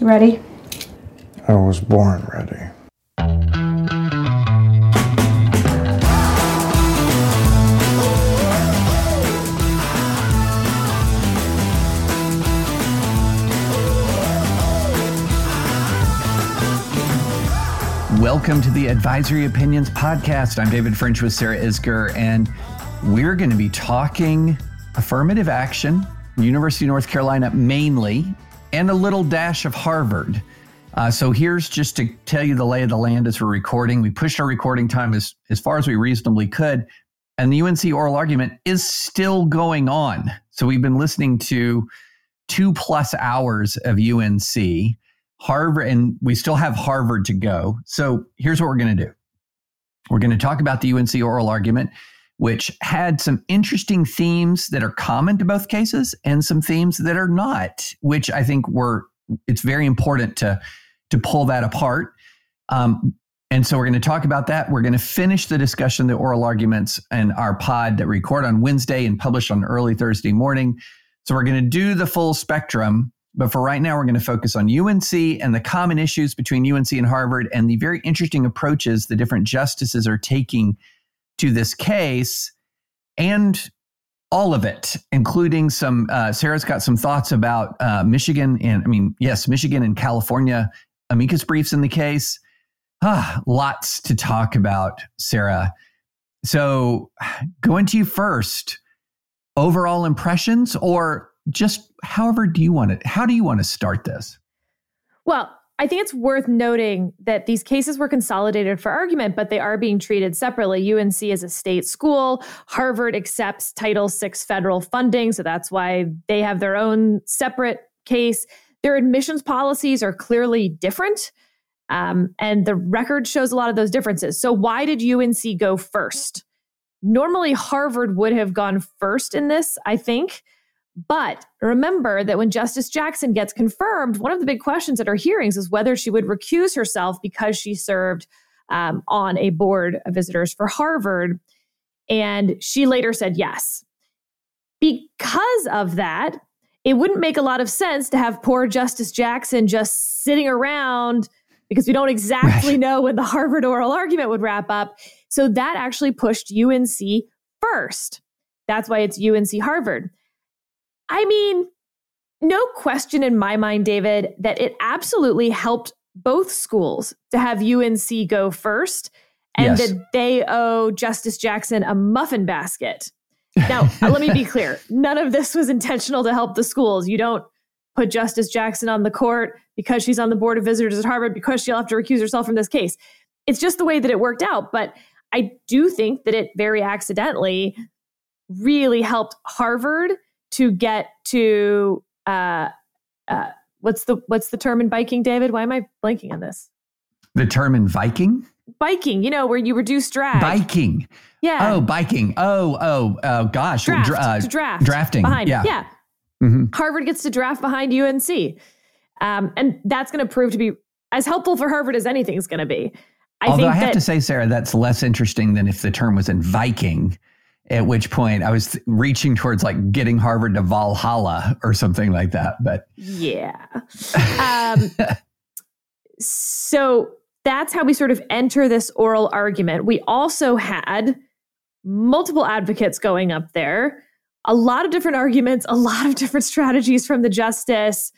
You ready? I was born ready. Welcome to the Advisory Opinions Podcast. I'm David French with Sarah Isgur, and we're going to be talking affirmative action, University of North Carolina mainly, and a little dash of Harvard. Uh, so here's just to tell you the lay of the land as we're recording. We pushed our recording time as, as far as we reasonably could, and the UNC oral argument is still going on. So we've been listening to two plus hours of UNC. Harvard, and we still have Harvard to go. So here's what we're going to do we're going to talk about the UNC oral argument, which had some interesting themes that are common to both cases and some themes that are not, which I think were, it's very important to, to pull that apart. Um, and so we're going to talk about that. We're going to finish the discussion, the oral arguments, and our pod that record on Wednesday and publish on early Thursday morning. So we're going to do the full spectrum but for right now, we're going to focus on UNC and the common issues between UNC and Harvard and the very interesting approaches the different justices are taking to this case and all of it, including some. Uh, Sarah's got some thoughts about uh, Michigan and, I mean, yes, Michigan and California amicus briefs in the case. Ah, lots to talk about, Sarah. So, going to you first. Overall impressions, or just however do you want it? How do you want to start this? Well, I think it's worth noting that these cases were consolidated for argument, but they are being treated separately. UNC is a state school. Harvard accepts Title VI federal funding, so that's why they have their own separate case. Their admissions policies are clearly different, um, and the record shows a lot of those differences. So, why did UNC go first? Normally, Harvard would have gone first in this, I think. But remember that when Justice Jackson gets confirmed, one of the big questions at her hearings is whether she would recuse herself because she served um, on a board of visitors for Harvard. And she later said yes. Because of that, it wouldn't make a lot of sense to have poor Justice Jackson just sitting around because we don't exactly right. know when the Harvard oral argument would wrap up. So that actually pushed UNC first. That's why it's UNC Harvard. I mean, no question in my mind, David, that it absolutely helped both schools to have UNC go first and yes. that they owe Justice Jackson a muffin basket. Now, uh, let me be clear none of this was intentional to help the schools. You don't put Justice Jackson on the court because she's on the board of visitors at Harvard because she'll have to recuse herself from this case. It's just the way that it worked out. But I do think that it very accidentally really helped Harvard to get to uh, uh, what's the what's the term in biking, David? Why am I blanking on this? The term in Viking? Biking, you know, where you reduce drag. Biking. Yeah. Oh, biking. Oh, oh, oh, gosh. Draft, Dra- uh, draft. Drafting. Behind. Yeah. Yeah. Mm-hmm. Harvard gets to draft behind UNC. Um, and that's going to prove to be as helpful for Harvard as anything is going to be. I Although I have that, to say, Sarah, that's less interesting than if the term was in Viking at which point I was reaching towards like getting Harvard to Valhalla or something like that. But yeah. Um, so that's how we sort of enter this oral argument. We also had multiple advocates going up there, a lot of different arguments, a lot of different strategies from the justice,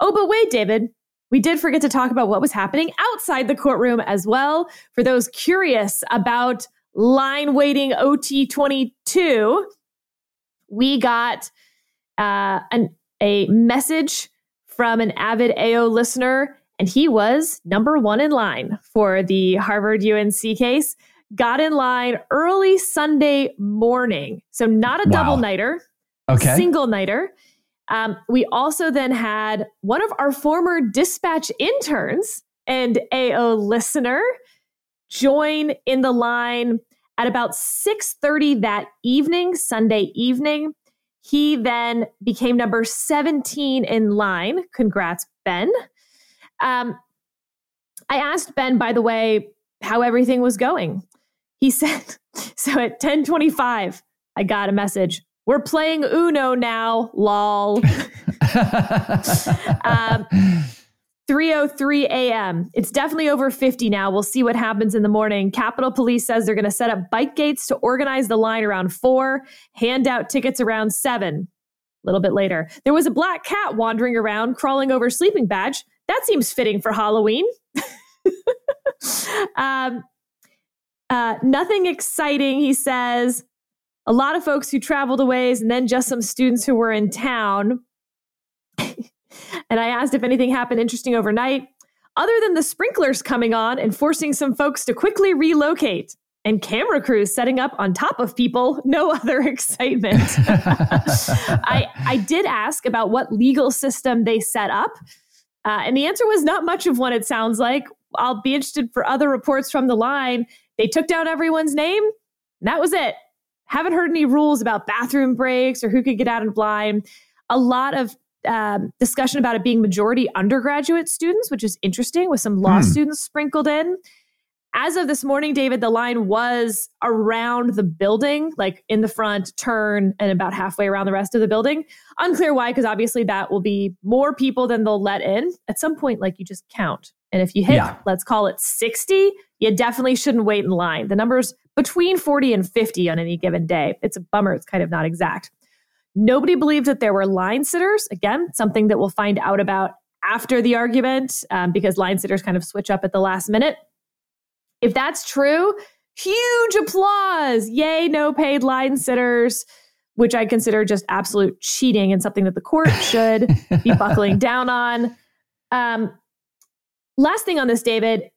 Oh, but wait, David, we did forget to talk about what was happening outside the courtroom as well. For those curious about line waiting OT 22, we got uh, an, a message from an avid AO listener, and he was number one in line for the Harvard UNC case. Got in line early Sunday morning. So, not a wow. double nighter, okay. single nighter. Um, we also then had one of our former dispatch interns and AO listener join in the line at about 6:30 that evening, Sunday evening. He then became number 17 in line. Congrats, Ben. Um, I asked Ben, by the way, how everything was going. He said, so at 1025, I got a message. We're playing Uno now, lol. um, 3:03 a.m. It's definitely over 50 now. We'll see what happens in the morning. Capitol Police says they're going to set up bike gates to organize the line around 4, hand out tickets around 7. A little bit later, there was a black cat wandering around crawling over sleeping badge. That seems fitting for Halloween. um, uh, nothing exciting, he says a lot of folks who traveled a ways and then just some students who were in town. and I asked if anything happened interesting overnight, other than the sprinklers coming on and forcing some folks to quickly relocate and camera crews setting up on top of people, no other excitement. I, I did ask about what legal system they set up. Uh, and the answer was not much of one, it sounds like. I'll be interested for other reports from the line. They took down everyone's name. that was it. Haven't heard any rules about bathroom breaks or who could get out and blind. A lot of um, discussion about it being majority undergraduate students, which is interesting, with some law hmm. students sprinkled in. As of this morning, David, the line was around the building, like in the front, turn, and about halfway around the rest of the building. Unclear why, because obviously that will be more people than they'll let in. At some point, like you just count. And if you hit, yeah. let's call it 60, you definitely shouldn't wait in line. The numbers between 40 and 50 on any given day. It's a bummer. It's kind of not exact. Nobody believed that there were line sitters. Again, something that we'll find out about after the argument um, because line sitters kind of switch up at the last minute. If that's true, huge applause. Yay, no paid line sitters, which I consider just absolute cheating and something that the court should be buckling down on. Um, last thing on this, David,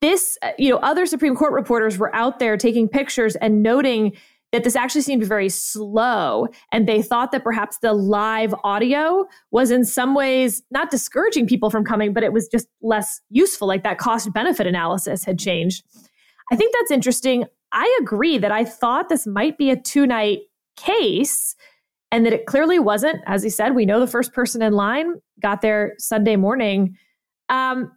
this, uh, you know, other Supreme Court reporters were out there taking pictures and noting that this actually seemed very slow. And they thought that perhaps the live audio was in some ways not discouraging people from coming, but it was just less useful. Like that cost benefit analysis had changed. I think that's interesting. I agree that I thought this might be a two night case and that it clearly wasn't. As he said, we know the first person in line got there Sunday morning. Um,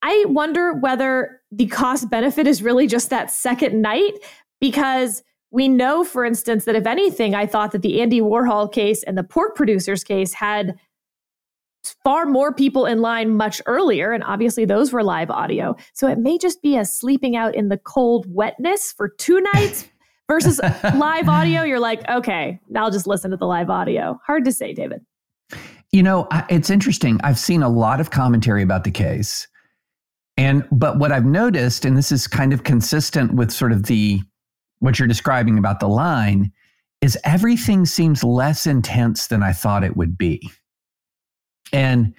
I wonder whether the cost benefit is really just that second night because we know, for instance, that if anything, I thought that the Andy Warhol case and the pork producers case had far more people in line much earlier. And obviously, those were live audio. So it may just be a sleeping out in the cold wetness for two nights versus live audio. You're like, okay, I'll just listen to the live audio. Hard to say, David. You know, it's interesting. I've seen a lot of commentary about the case. And but what I've noticed, and this is kind of consistent with sort of the what you're describing about the line, is everything seems less intense than I thought it would be. And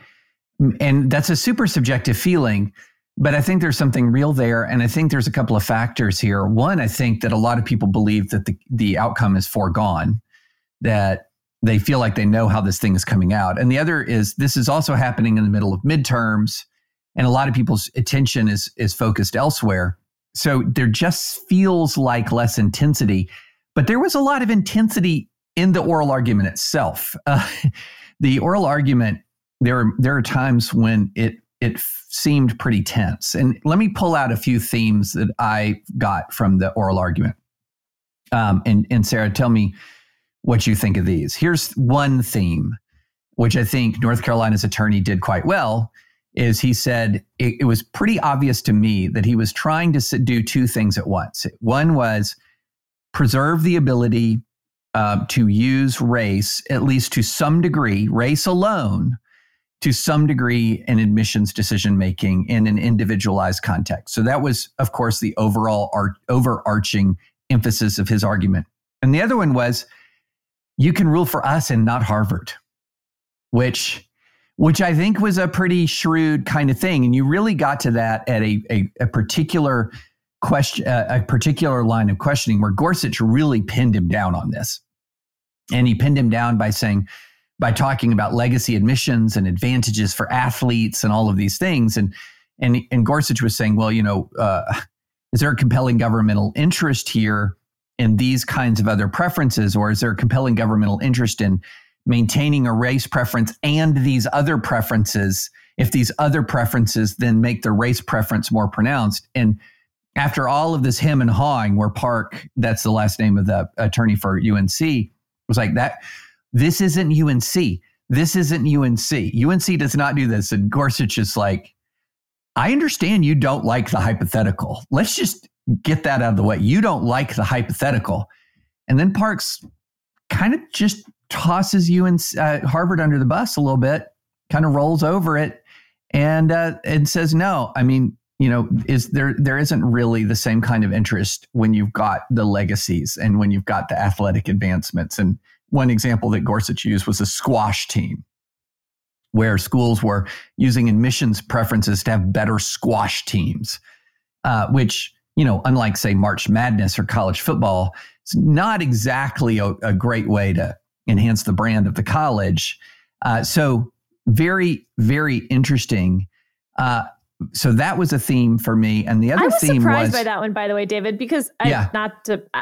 and that's a super subjective feeling, but I think there's something real there. And I think there's a couple of factors here. One, I think that a lot of people believe that the, the outcome is foregone, that they feel like they know how this thing is coming out. And the other is this is also happening in the middle of midterms and a lot of people's attention is is focused elsewhere. So there just feels like less intensity, but there was a lot of intensity in the oral argument itself. Uh, the oral argument there are, there are times when it it seemed pretty tense. And let me pull out a few themes that I got from the oral argument. Um, and and Sarah, tell me what you think of these. Here's one theme, which I think North Carolina's attorney did quite well is he said it, it, was pretty obvious to me that he was trying to do two things at once. One was preserve the ability uh, to use race, at least to some degree, race alone, to some degree in admissions decision making in an individualized context. So that was, of course, the overall art, overarching emphasis of his argument. And the other one was you can rule for us and not Harvard, which which I think was a pretty shrewd kind of thing. And you really got to that at a, a, a particular question, uh, a particular line of questioning where Gorsuch really pinned him down on this. And he pinned him down by saying, by talking about legacy admissions and advantages for athletes and all of these things. And and and Gorsuch was saying, well, you know, uh, is there a compelling governmental interest here in these kinds of other preferences, or is there a compelling governmental interest in maintaining a race preference and these other preferences? If these other preferences then make the race preference more pronounced, and after all of this him and hawing, where Park, that's the last name of the attorney for UNC, was like that this isn't UNC. This isn't UNC. UNC does not do this. And Gorsuch is like, I understand you don't like the hypothetical. Let's just get that out of the way. You don't like the hypothetical. And then Parks kind of just tosses UNC uh, Harvard under the bus a little bit, kind of rolls over it and uh, and says, no, I mean, you know, is there there isn't really the same kind of interest when you've got the legacies and when you've got the athletic advancements. And one example that Gorsuch used was a squash team, where schools were using admissions preferences to have better squash teams, uh, which, you know, unlike, say, March Madness or college football, it's not exactly a, a great way to enhance the brand of the college. Uh, so, very, very interesting. Uh, so that was a theme for me, and the other I was theme surprised was by that one, by the way, David, because I, Yeah. not to uh,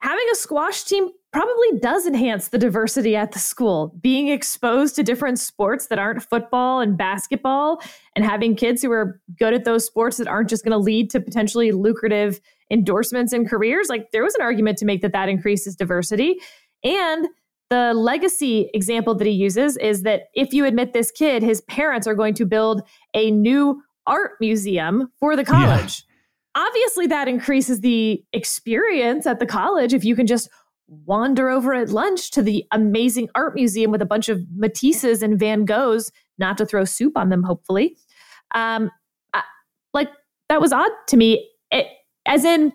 having a squash team probably does enhance the diversity at the school. Being exposed to different sports that aren't football and basketball, and having kids who are good at those sports that aren't just going to lead to potentially lucrative endorsements and careers. Like there was an argument to make that that increases diversity, and the legacy example that he uses is that if you admit this kid, his parents are going to build a new art museum for the college. Obviously, that increases the experience at the college if you can just wander over at lunch to the amazing art museum with a bunch of Matisses and Van Goghs, not to throw soup on them, hopefully. Um, I, like, that was odd to me. It, as in,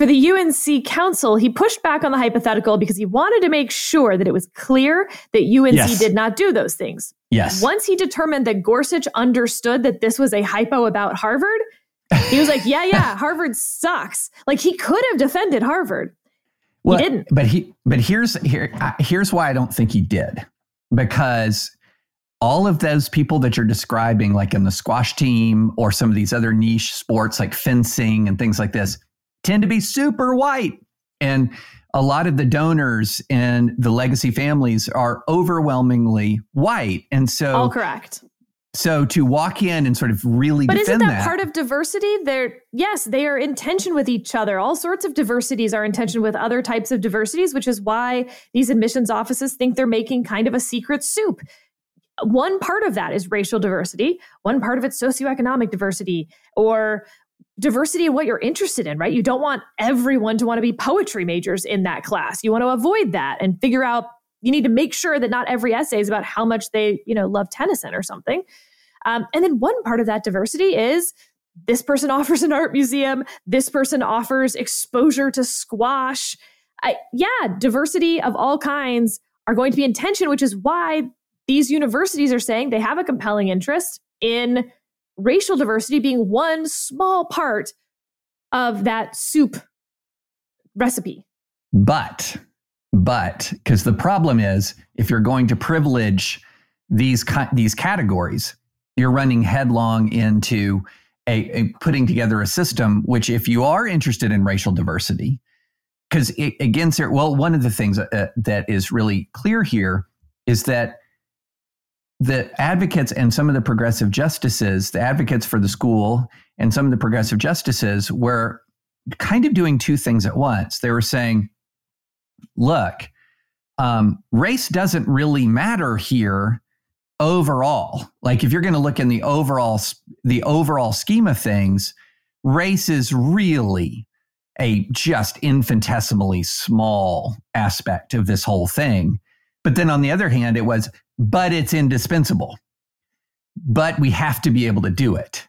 for the UNC counsel, he pushed back on the hypothetical because he wanted to make sure that it was clear that UNC Yes. did not do those things. yes, Once he determined that Gorsuch understood that this was a hypo about Harvard, he was like, yeah, yeah, Harvard sucks. Like he could have defended Harvard. Well, didn't. But he but here's here uh, here's why I don't think he did. Because all of those people that you're describing, like in the squash team or some of these other niche sports like fencing and things like this, tend to be super white. And a lot of the donors and the legacy families are overwhelmingly white. And so All correct. so to walk in and sort of really But isn't defend that, part of diversity? They're yes, they are in tension with each other. All sorts of diversities are in tension with other types of diversities, which is why these admissions offices think they're making kind of a secret soup. One part of that is racial diversity, one part of it's socioeconomic diversity or diversity in what you're interested in, right? You don't want everyone to want to be poetry majors in that class. You want to avoid that and figure out you need to make sure that not every essay is about how much they, you know, love Tennyson or something. Um, and then one part of that diversity is this person offers an art museum, this person offers exposure to squash. Yeah, diversity of all kinds are going to be in tension, which is why these universities are saying they have a compelling interest in racial diversity being one small part of that soup recipe. But, but, because the problem is, if you're going to privilege these these categories, you're running headlong into a, a putting together a system. Which, if you are interested in racial diversity, because again, Sarah, well, one of the things uh, that is really clear here is that the advocates and some of the progressive justices, the advocates for the school, and some of the progressive justices were kind of doing two things at once. They were saying, look, um, race doesn't really matter here overall. Like if you're going to look in the overall the overall scheme of things, race is really a just infinitesimally small aspect of this whole thing. But then on the other hand, it was, but it's indispensable. but we have to be able to do it.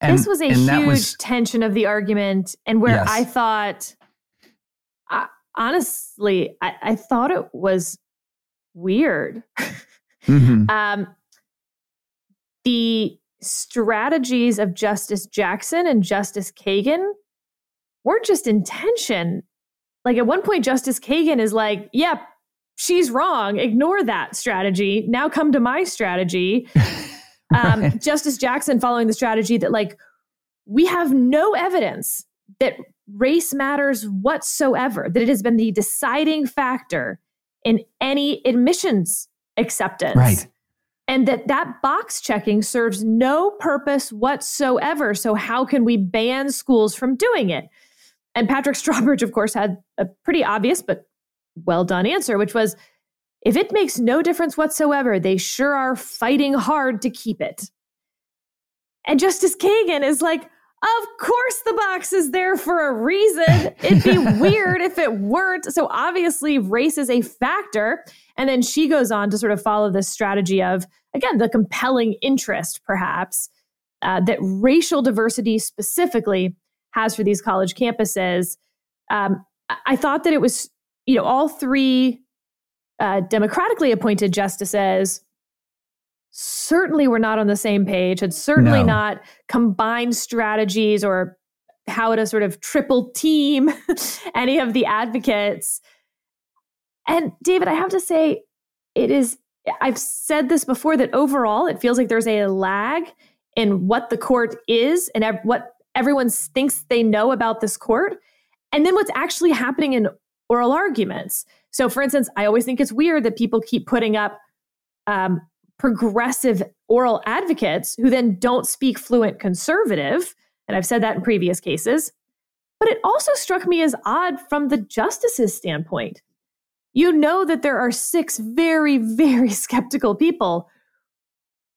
And, this was a huge was, tension of the argument, and where yes. I thought, I, honestly, I, I, thought it was weird. Mm-hmm. um, the strategies of Justice Jackson and Justice Kagan weren't just intention. Like at one point, Justice Kagan is like, yep, yeah, she's wrong. Ignore that strategy. Now come to my strategy. Um, Justice Jackson following the strategy that, like, we have no evidence that race matters whatsoever, that it has been the deciding factor in any admissions acceptance. Right. And that that box checking serves no purpose whatsoever. So, how can we ban schools from doing it? And Patrick Strawbridge, of course, had a pretty obvious but well done answer, which was if it makes no difference whatsoever, they sure are fighting hard to keep it. And Justice Kagan is like, of course the box is there for a reason. It'd be weird if it weren't. So obviously, race is a factor. And then she goes on to sort of follow this strategy of, again, the compelling interest, perhaps, uh, that racial diversity specifically has for these college campuses. Um, I thought that it was, you know, all three uh, democratically appointed justices certainly were not on the same page, had certainly no. not combined strategies or how to sort of triple team any of the advocates. And David, I have to say, it is, I've said this before that overall it feels like there's a lag in what the court is and ev- what everyone thinks they know about this court. And then what's actually happening in oral arguments. So, for instance, I always think it's weird that people keep putting up um, progressive oral advocates who then don't speak fluent conservative. And I've said that in previous cases. But it also struck me as odd from the justice's standpoint. You know that there are six very, very skeptical people.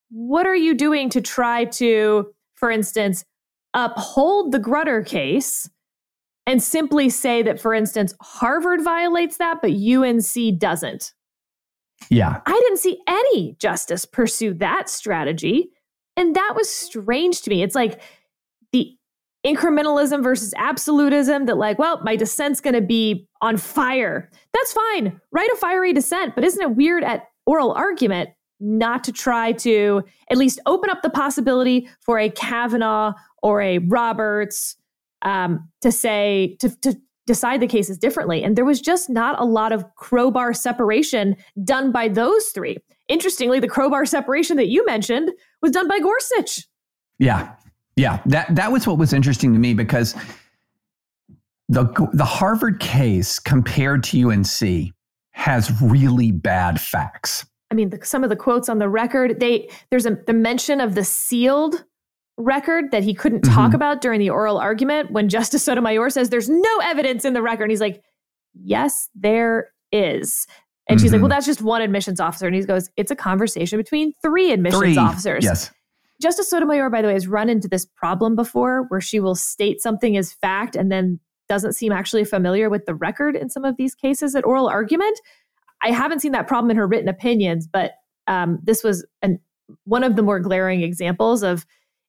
What are you doing to try to, for instance, uphold the Grutter case and simply say that, for instance, Harvard violates that, but UNC doesn't. Yeah. I didn't see any justice pursue that strategy. And that was strange to me. It's like the incrementalism versus absolutism that, like, well, my dissent's going to be on fire. That's fine. Write a fiery dissent. But isn't it weird at oral argument not to try to at least open up the possibility for a Kavanaugh or a Roberts um, to say to, to decide the cases differently. And there was just not a lot of crowbar separation done by those three. Interestingly, the crowbar separation that you mentioned was done by Gorsuch. Yeah. Yeah. That that was what was interesting to me because the the Harvard case compared to UNC has really bad facts. I mean, the, some of the quotes on the record, they there's a the mention of the sealed record that he couldn't mm-hmm. talk about during the oral argument when Justice Sotomayor says there's no evidence in the record. And he's like, yes, there is. And mm-hmm. she's like, well, mm-hmm. that's just one admissions officer. And he goes, it's a conversation between three admissions three. officers. Yes. Justice Sotomayor, by the way, has run into this problem before where she will state something as fact and then doesn't seem actually familiar with the record in some of these cases at oral argument. I haven't seen that problem in her written opinions, but um, this was an, one of the more glaring examples of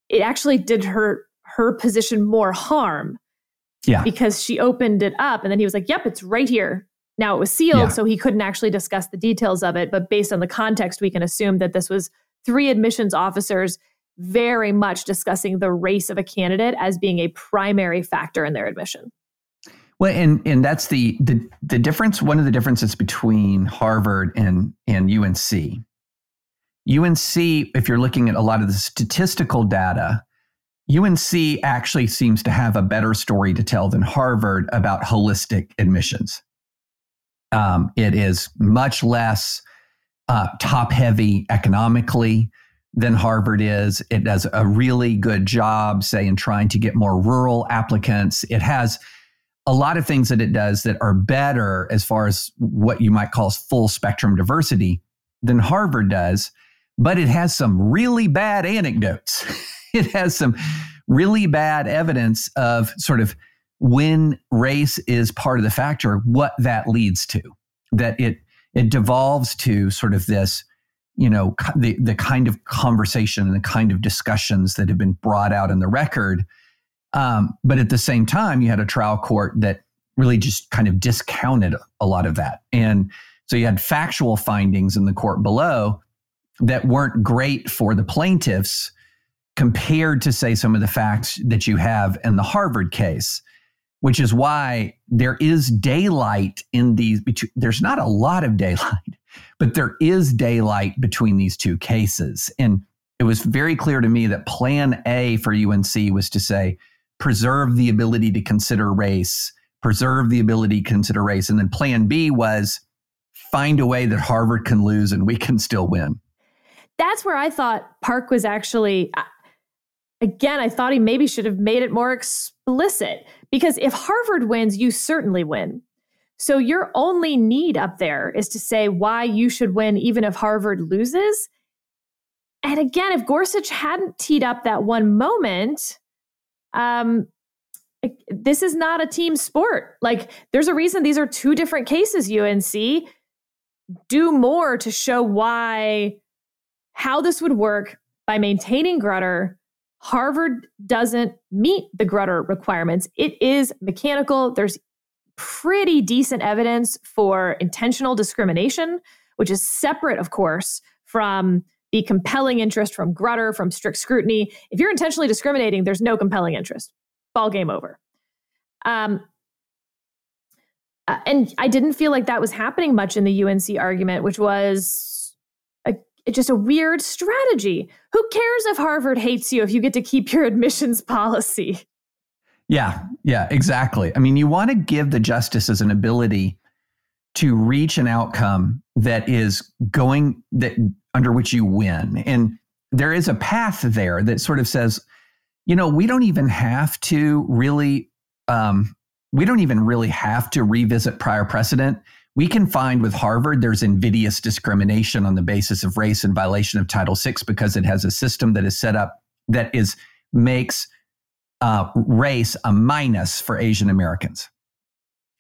it actually did her her position more harm. Yeah. Because she opened it up and then he was like, "Yep, it's right here." Now it was sealed, yeah. so he couldn't actually discuss the details of it, but based on the context we can assume that this was three admissions officers very much discussing the race of a candidate as being a primary factor in their admission. Well, and and that's the the the difference. One of the differences between Harvard and and UNC UNC, if you're looking at a lot of the statistical data, UNC actually seems to have a better story to tell than Harvard about holistic admissions. Um, it is much less uh, top heavy economically than Harvard is. It does a really good job, say, in trying to get more rural applicants. It has a lot of things that it does that are better as far as what you might call full spectrum diversity than Harvard does but it has some really bad anecdotes. it has some really bad evidence of sort of when race is part of the factor, what that leads to. That it it devolves to sort of this you know, the, the kind of conversation and the kind of discussions that have been brought out in the record. Um, but at the same time, you had a trial court that really just kind of discounted a lot of that. And so you had factual findings in the court below that weren't great for the plaintiffs compared to, say, some of the facts that you have in the Harvard case, which is why there is daylight in these. There's not a lot of daylight, but there is daylight between these two cases. And it was very clear to me that plan A for UNC was to say, preserve the ability to consider race, preserve the ability to consider race. And then plan B was find a way that Harvard can lose and we can still win. That's where I thought Park was actually, again, I thought he maybe should have made it more explicit because if Harvard wins, you certainly win. So your only need up there is to say why you should win, even if Harvard loses. And again, if Gorsuch hadn't teed up that one moment, um, this is not a team sport. Like, there's a reason these are two different cases, UNC. Do more to show why, how this would work by maintaining Grutter. Harvard doesn't meet the Grutter requirements. It is mechanical. There's pretty decent evidence for intentional discrimination, which is separate, of course, from the compelling interest from Grutter, from strict scrutiny. If you're intentionally discriminating, there's no compelling interest ball game over. Um, uh, and I didn't feel like that was happening much in the UNC argument, which was a, just a weird strategy. Who cares if Harvard hates you if you get to keep your admissions policy? Yeah, yeah, exactly. I mean, you want to give the justices an ability to reach an outcome that is going that under which you win. And there is a path there that sort of says, you know, we don't even have to really, um, we don't even really have to revisit prior precedent. We can find with Harvard there's invidious discrimination on the basis of race in violation of Title VI because it has a system that is set up that is makes uh, race a minus for Asian Americans.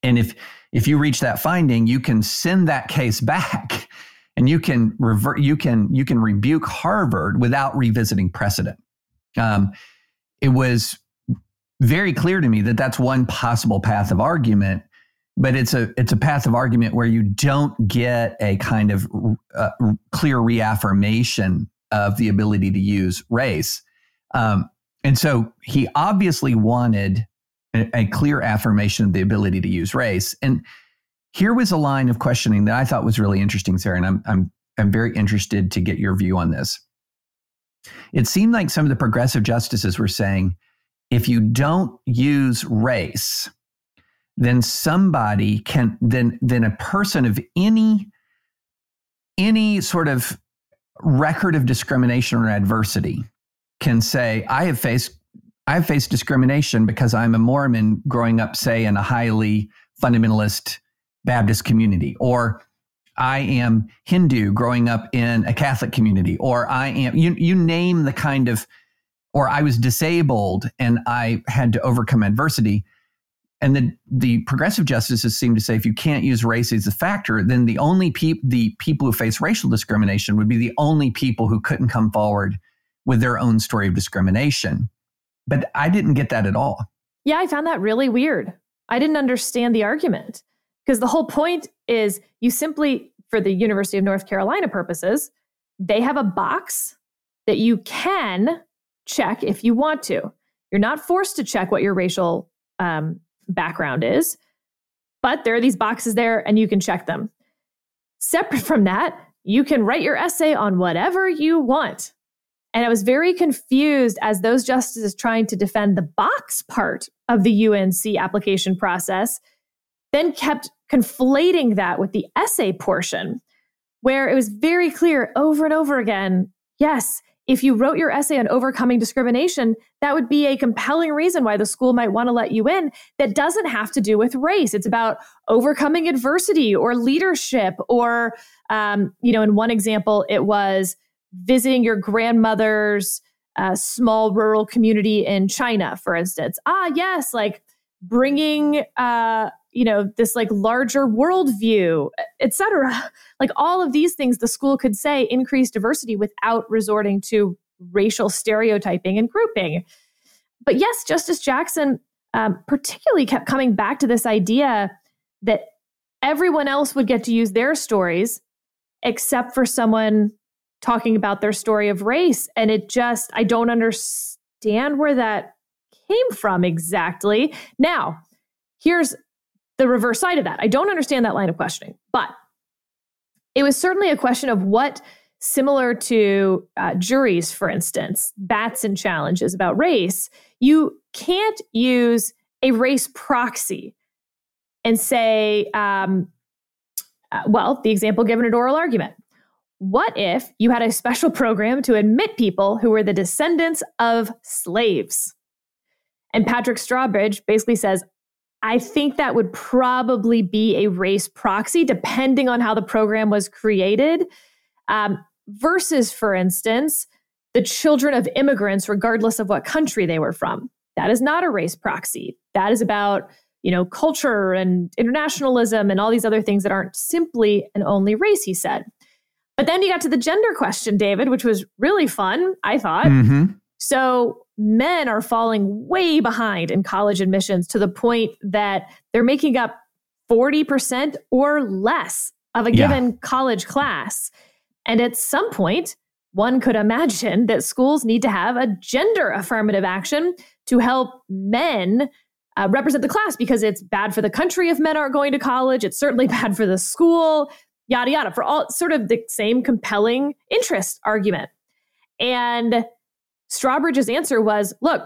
And if if you reach that finding, you can send that case back, and you can revert. You can you can rebuke Harvard without revisiting precedent. Um, it was very clear to me that that's one possible path of argument but it's a it's a path of argument where you don't get a kind of uh, clear reaffirmation of the ability to use race. Um, and so he obviously wanted a, a, clear affirmation of the ability to use race. And here was a line of questioning that I thought was really interesting Sarah and I'm I'm I'm very interested to get your view on this. It seemed like some of the progressive justices were saying if you don't use race, then somebody can then then a person of any any sort of record of discrimination or adversity can say i have faced i have faced discrimination because i'm a mormon growing up say in a highly fundamentalist baptist community or I am Hindu growing up in a Catholic community, or I am, you, you name the kind of, or I was disabled and I had to overcome adversity. And the, the progressive justices seem to say if you can't use race as a factor, then the only pe- the people who face racial discrimination would be the only people who couldn't come forward with their own story of discrimination. But I didn't get that at all. Yeah, I found that really weird. I didn't understand the argument. Because the whole point is you simply, for the University of North Carolina purposes, they have a box that you can check if you want to. You're not forced to check what your racial um, background is, but there are these boxes there and you can check them. Separate from that, you can write your essay on whatever you want. And I was very confused as those justices trying to defend the box part of the UNC application process then kept conflating that with the essay portion, where it was very clear over and over again yes, if you wrote your essay on overcoming discrimination, that would be a compelling reason why the school might want to let you in. That doesn't have to do with race. It's about overcoming adversity or leadership, or, um, you know, in one example, it was visiting your grandmother's uh, small rural community in China, for instance. Ah, yes, like bringing uh, you know, this like larger worldview, etc. Like all of these things the school could say increase diversity without resorting to racial stereotyping and grouping. But yes, Justice Jackson um, particularly kept coming back to this idea that everyone else would get to use their stories except for someone talking about their story of race. And it just, I don't understand where that came from exactly. Now, here's the reverse side of that. I don't understand that line of questioning, but it was certainly a question of what, similar to uh, juries, for instance, Batson challenges about race, you can't use a race proxy and say, um, uh, well, the example given at oral argument. What if you had a special program to admit people who were the descendants of slaves? And Patrick Strawbridge basically says, I think that would probably be a race proxy, depending on how the program was created. Um, versus, for instance, the children of immigrants, regardless of what country they were from. That is not a race proxy. That is about you know culture and internationalism and all these other things that aren't simply and only race. He said. But then you got to the gender question, David, which was really fun. I thought. Mm-hmm. So men are falling way behind in college admissions to the point that they're making up 40% or less of a given yeah. college class. And at some point, one could imagine that schools need to have a gender affirmative action to help men uh, represent the class because it's bad for the country if men aren't going to college. It's certainly bad for the school, yada, yada, for all sort of the same compelling interest argument. And Strawbridge's answer was look,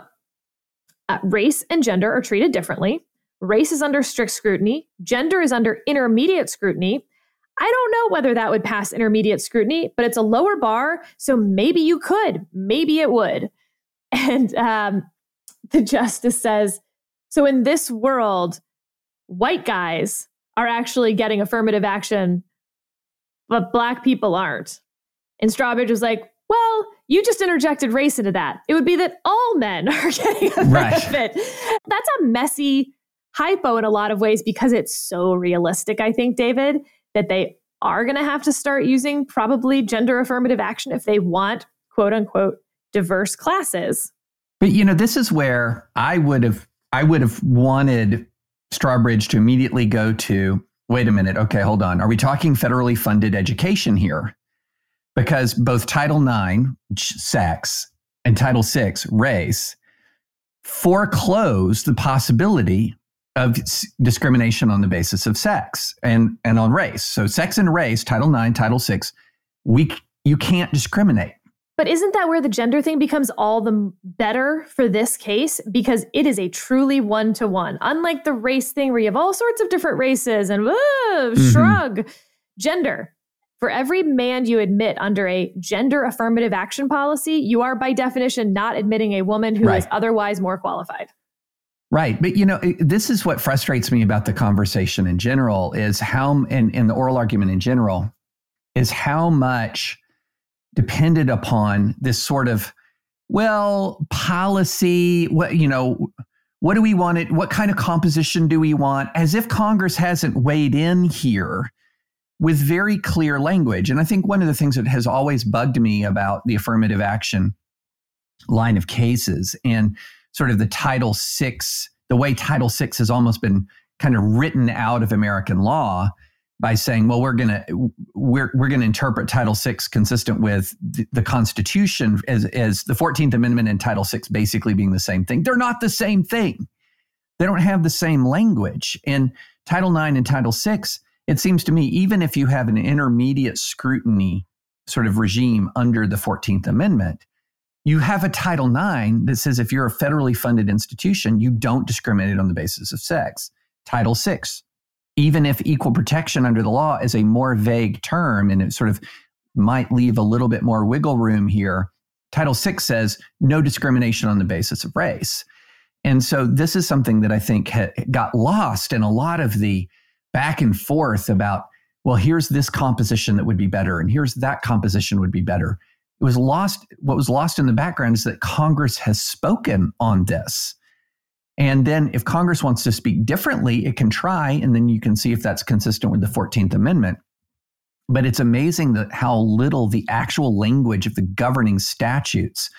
uh, race and gender are treated differently. Race is under strict scrutiny, gender is under intermediate scrutiny. I don't know whether that would pass intermediate scrutiny, but it's a lower bar. So maybe you could, maybe it would. And um, the justice says so in this world, white guys are actually getting affirmative action, but black people aren't. And Strawbridge was like, well, you just interjected race into that. It would be that all men are getting a right. benefit. That's a messy hypo in a lot of ways because it's so realistic, I think, David, that they are going to have to start using probably gender affirmative action if they want quote unquote diverse classes. But you know, this is where I would have I would have wanted Strawbridge to immediately go to wait a minute, okay, hold on. Are we talking federally funded education here? Because both Title IX, sex, and Title VI, race, foreclose the possibility of discrimination on the basis of sex and, and on race. So, sex and race, Title IX, Title VI, we, you can't discriminate. But isn't that where the gender thing becomes all the better for this case? Because it is a truly one to one. Unlike the race thing where you have all sorts of different races and mm-hmm. shrug, gender, for every man you admit under a gender affirmative action policy, you are by definition not admitting a woman who right. is otherwise more qualified. Right. But you know, this is what frustrates me about the conversation in general is how in, in the oral argument in general is how much depended upon this sort of well, policy, what you know, what do we want it what kind of composition do we want as if Congress hasn't weighed in here with very clear language. And I think one of the things that has always bugged me about the affirmative action line of cases and sort of the Title VI, the way Title VI has almost been kind of written out of American law by saying, well, we're going to we're we're going to interpret Title VI consistent with the, the, Constitution as as the Fourteenth Amendment and Title VI basically being the same thing. They're not the same thing. They don't have the same language. And Title IX and Title VI it seems to me, even if you have an intermediate scrutiny sort of regime under the 14th Amendment, you have a Title IX that says if you're a federally funded institution, you don't discriminate on the basis of sex. Title VI, even if equal protection under the law is a more vague term and it sort of might leave a little bit more wiggle room here, Title VI says no discrimination on the basis of race. And so this is something that I think ha- got lost in a lot of the back and forth about, well, here's this composition that would be better, and here's that composition would be better. It was lost. What was lost in the background is that Congress has spoken on this. And then if Congress wants to speak differently, it can try, and then you can see if that's consistent with the 14th Amendment. But it's amazing that how little the actual language of the governing statutes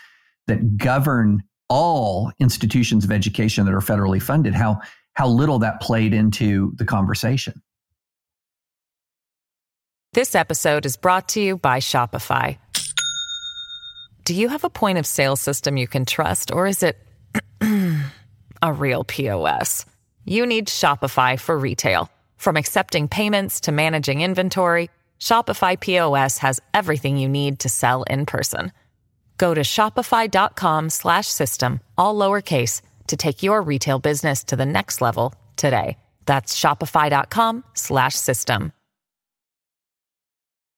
that govern all institutions of education that are federally funded, how how little that played into the conversation. This episode is brought to you by Shopify. Do you have a point of sale system you can trust, or is it a real POS? You need Shopify for retail. From accepting payments to managing inventory, Shopify POS has everything you need to sell in person. Go to shopify.com/system all lowercase to take your retail business to the next level today. That's shopify.com slash system.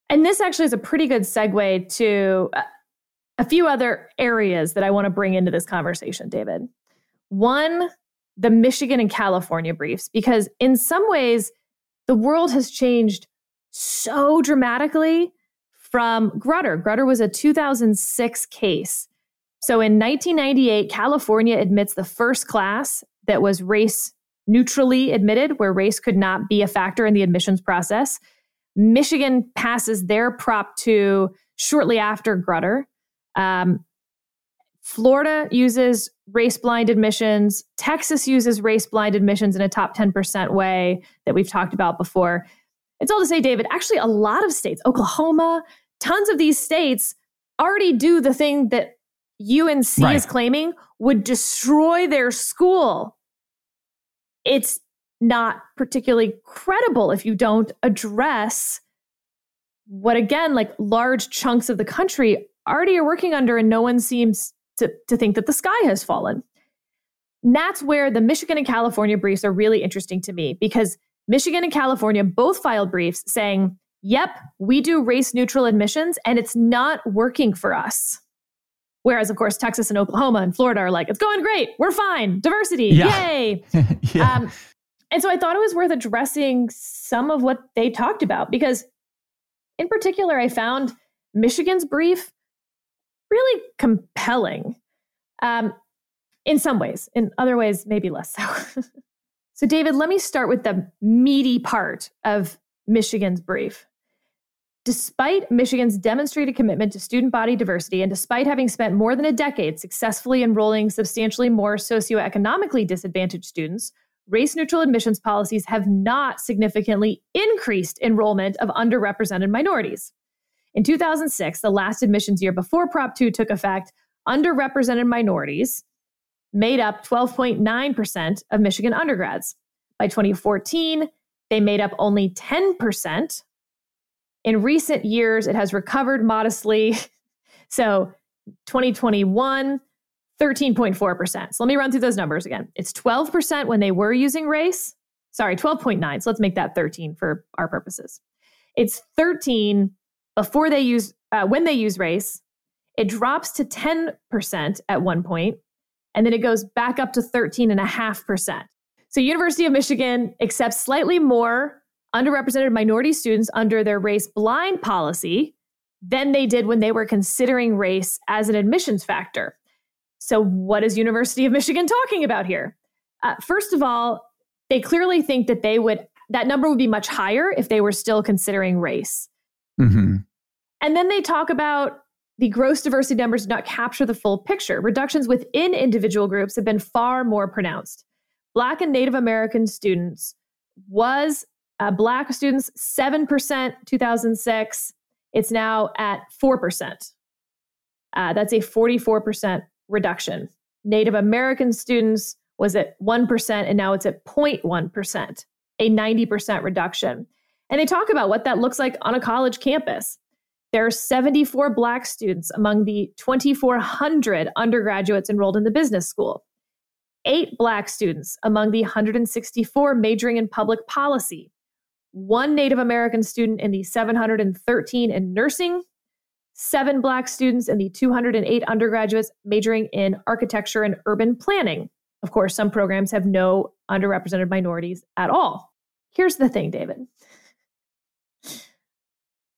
And this actually is a pretty good segue to uh, a few other areas that I want to bring into this conversation, David. One, the Michigan and California briefs, because in some ways, the world has changed so dramatically from Grutter. Grutter was a 2006 case. So in 1998, California admits the first class that was race neutrally admitted, where race could not be a factor in the admissions process. Michigan passes their Prop 2 shortly after Grutter. Um, Florida uses race blind admissions. Texas uses race blind admissions in a top 10% way that we've talked about before. It's all to say, David, actually, a lot of states, Oklahoma, tons of these states already do the thing that UNC right. is claiming would destroy their school. It's not particularly credible if you don't address what, again, like large chunks of the country already are working under, and no one seems to, to think that the sky has fallen. And that's where the Michigan and California briefs are really interesting to me because Michigan and California both filed briefs saying, yep, we do race neutral admissions and it's not working for us. Whereas, of course, Texas and Oklahoma and Florida are like, it's going great. We're fine. Diversity. Yeah. Yay. yeah. Um, and so I thought it was worth addressing some of what they talked about because, in particular, I found Michigan's brief really compelling um, in some ways. In other ways, maybe less so. so, David, let me start with the meaty part of Michigan's brief. Despite Michigan's demonstrated commitment to student body diversity, and despite having spent more than a decade successfully enrolling substantially more socioeconomically disadvantaged students, race neutral admissions policies have not significantly increased enrollment of underrepresented minorities. In 2006, the last admissions year before Prop 2 took effect, underrepresented minorities made up 12.9% of Michigan undergrads. By 2014, they made up only 10%. In recent years, it has recovered modestly. So 2021, 13.4%. So let me run through those numbers again. It's 12% when they were using race. Sorry, 12.9. So let's make that 13 for our purposes. It's 13 before they use uh, when they use race. It drops to 10% at one point, and then it goes back up to 13.5%. So, University of Michigan accepts slightly more underrepresented minority students under their race blind policy than they did when they were considering race as an admissions factor. So, what is University of Michigan talking about here? Uh, first of all, they clearly think that they would that number would be much higher if they were still considering race. Mm-hmm. And then they talk about the gross diversity numbers do not capture the full picture. Reductions within individual groups have been far more pronounced. Black and Native American students was uh, Black students 7% 2006. It's now at 4%. Uh, that's a 44% reduction. Native American students was at 1%, and now it's at 0.1%, a 90% reduction. And they talk about what that looks like on a college campus. There are 74 Black students among the 2,400 undergraduates enrolled in the business school eight Black students among the 164 majoring in public policy, one Native American student in the 713 in nursing, seven Black students in the 208 undergraduates majoring in architecture and urban planning. Of course, some programs have no underrepresented minorities at all. Here's the thing, David.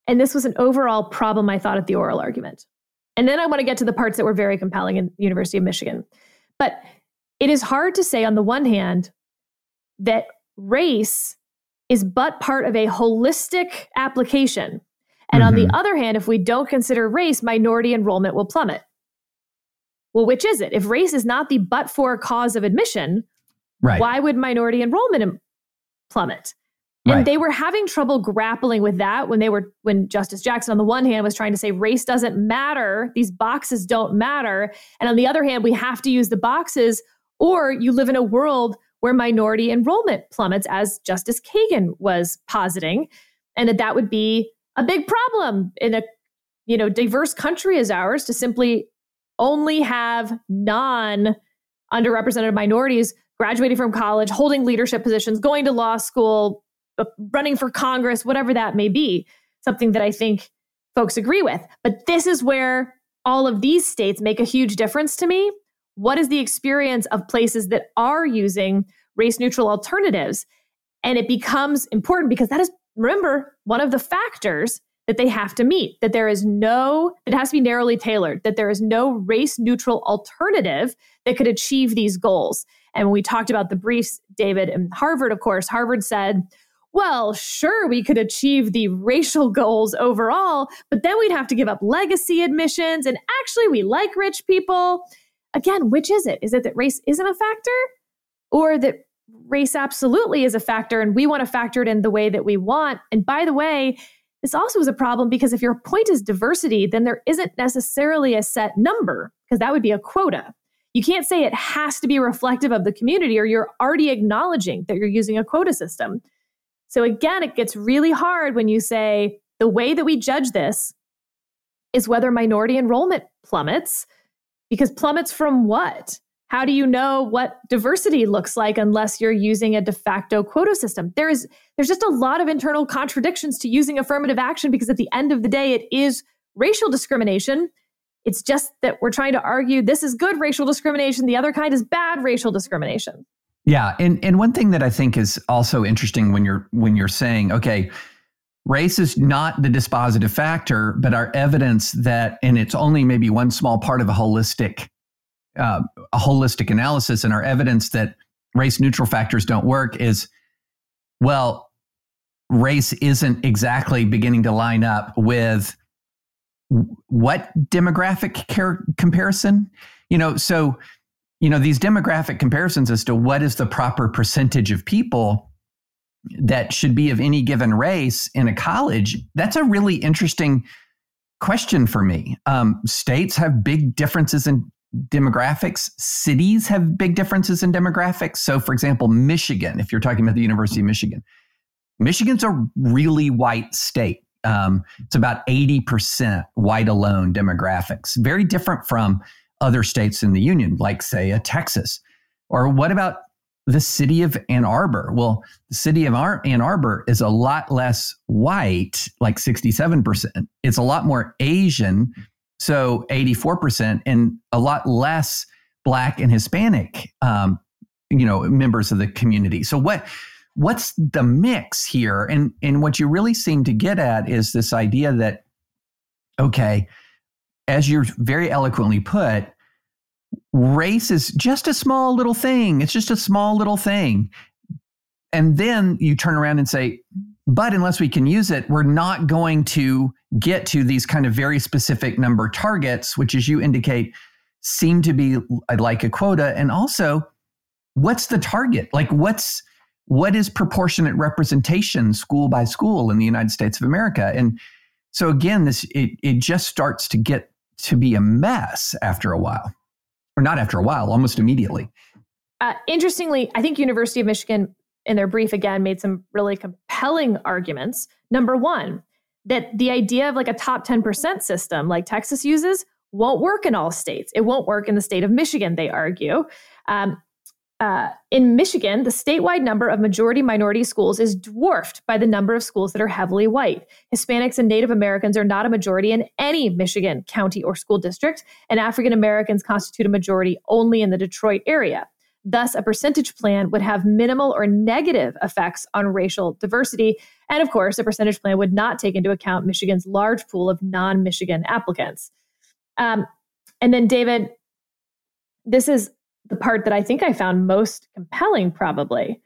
And this was an overall problem, I thought, at the oral argument. And then I want to get to the parts that were very compelling in the University of Michigan. But it is hard to say on the one hand that race is but part of a holistic application. And mm-hmm. on the mm-hmm. other hand, if we don't consider race, minority enrollment will plummet. Well, which is it? If race is not the but for cause of admission, right. why would minority enrollment plummet? And right. they were having trouble grappling with that when they were when Justice Jackson on the one hand was trying to say race doesn't matter, these boxes don't matter, and on the other hand we have to use the boxes or you live in a world where minority enrollment plummets as Justice Kagan was positing and that that would be a big problem in a you know diverse country as ours to simply only have non underrepresented minorities graduating from college, holding leadership positions, going to law school, running for Congress, whatever that may be, something that I think folks agree with. But this is where all of these states make a huge difference to me. What is the experience of places that are using race neutral alternatives? And it becomes important because that is, remember, one of the factors that they have to meet, that there is no, it has to be narrowly tailored, that there is no race neutral alternative that could achieve these goals. And when we talked about the briefs, David, and Harvard, of course, Harvard said, well, sure, we could achieve the racial goals overall, but then we'd have to give up legacy admissions. And actually, we like rich people. Again, which is it? Is it that race isn't a factor or that race absolutely is a factor and we want to factor it in the way that we want? And by the way, this also is a problem because if your point is diversity, then there isn't necessarily a set number because that would be a quota. You can't say it has to be reflective of the community or you're already acknowledging that you're using a quota system. So again, it gets really hard when you say the way that we judge this is whether minority enrollment plummets, because plummets from what? How do you know what diversity looks like unless you're using a de facto quota system? There is there's just a lot of internal contradictions to using affirmative action because at the end of the day it is racial discrimination. It's just that we're trying to argue this is good racial discrimination, the other kind is bad racial discrimination. Yeah, and and one thing that I think is also interesting when you're when you're saying, okay, race is not the dispositive factor, but our evidence that, and it's only maybe one small part of a holistic uh, a holistic analysis, and our evidence that race neutral factors don't work is, well, race isn't exactly beginning to line up with what demographic care comparison, you know, so you know, these demographic comparisons as to what is the proper percentage of people that should be of any given race in a college, that's a really interesting question for me. Um, states have big differences in demographics, cities have big differences in demographics. So, for example, Michigan, if you're talking about the University of Michigan, Michigan's a really white state. Um, it's about 80% white alone demographics, very different from other states in the union, like, say, a Texas? Or what about the city of Ann Arbor? Well, the city of Ann Arbor is a lot less white, like 67%. It's a lot more Asian, so 84%, and a lot less Black and Hispanic, um, you know, members of the community. So what? What's the mix here? And and what you really seem to get at is this idea that, okay, as you're very eloquently put, race is just a small little thing. It's just a small little thing. And then you turn around and say, but unless we can use it, we're not going to get to these kind of very specific number targets, which, as you indicate, seem to be like a quota. And also, what's the target? Like, what's what is proportionate representation school by school in the United States of America? And so again, this it it just starts to get to be a mess after a while, or not after a while, almost immediately. Uh, interestingly, I think University of Michigan in their brief again made some really compelling arguments. Number one, that the idea of like a top 10% system like Texas uses won't work in all states. It won't work in the state of Michigan, they argue. Um, uh, in Michigan, the statewide number of majority minority schools is dwarfed by the number of schools that are heavily white. Hispanics and Native Americans are not a majority in any Michigan county or school district, and African Americans constitute a majority only in the Detroit area. Thus, a percentage plan would have minimal or negative effects on racial diversity. And of course, a percentage plan would not take into account Michigan's large pool of non Michigan applicants. Um, and then, David, this is the part that I think I found most compelling, probably,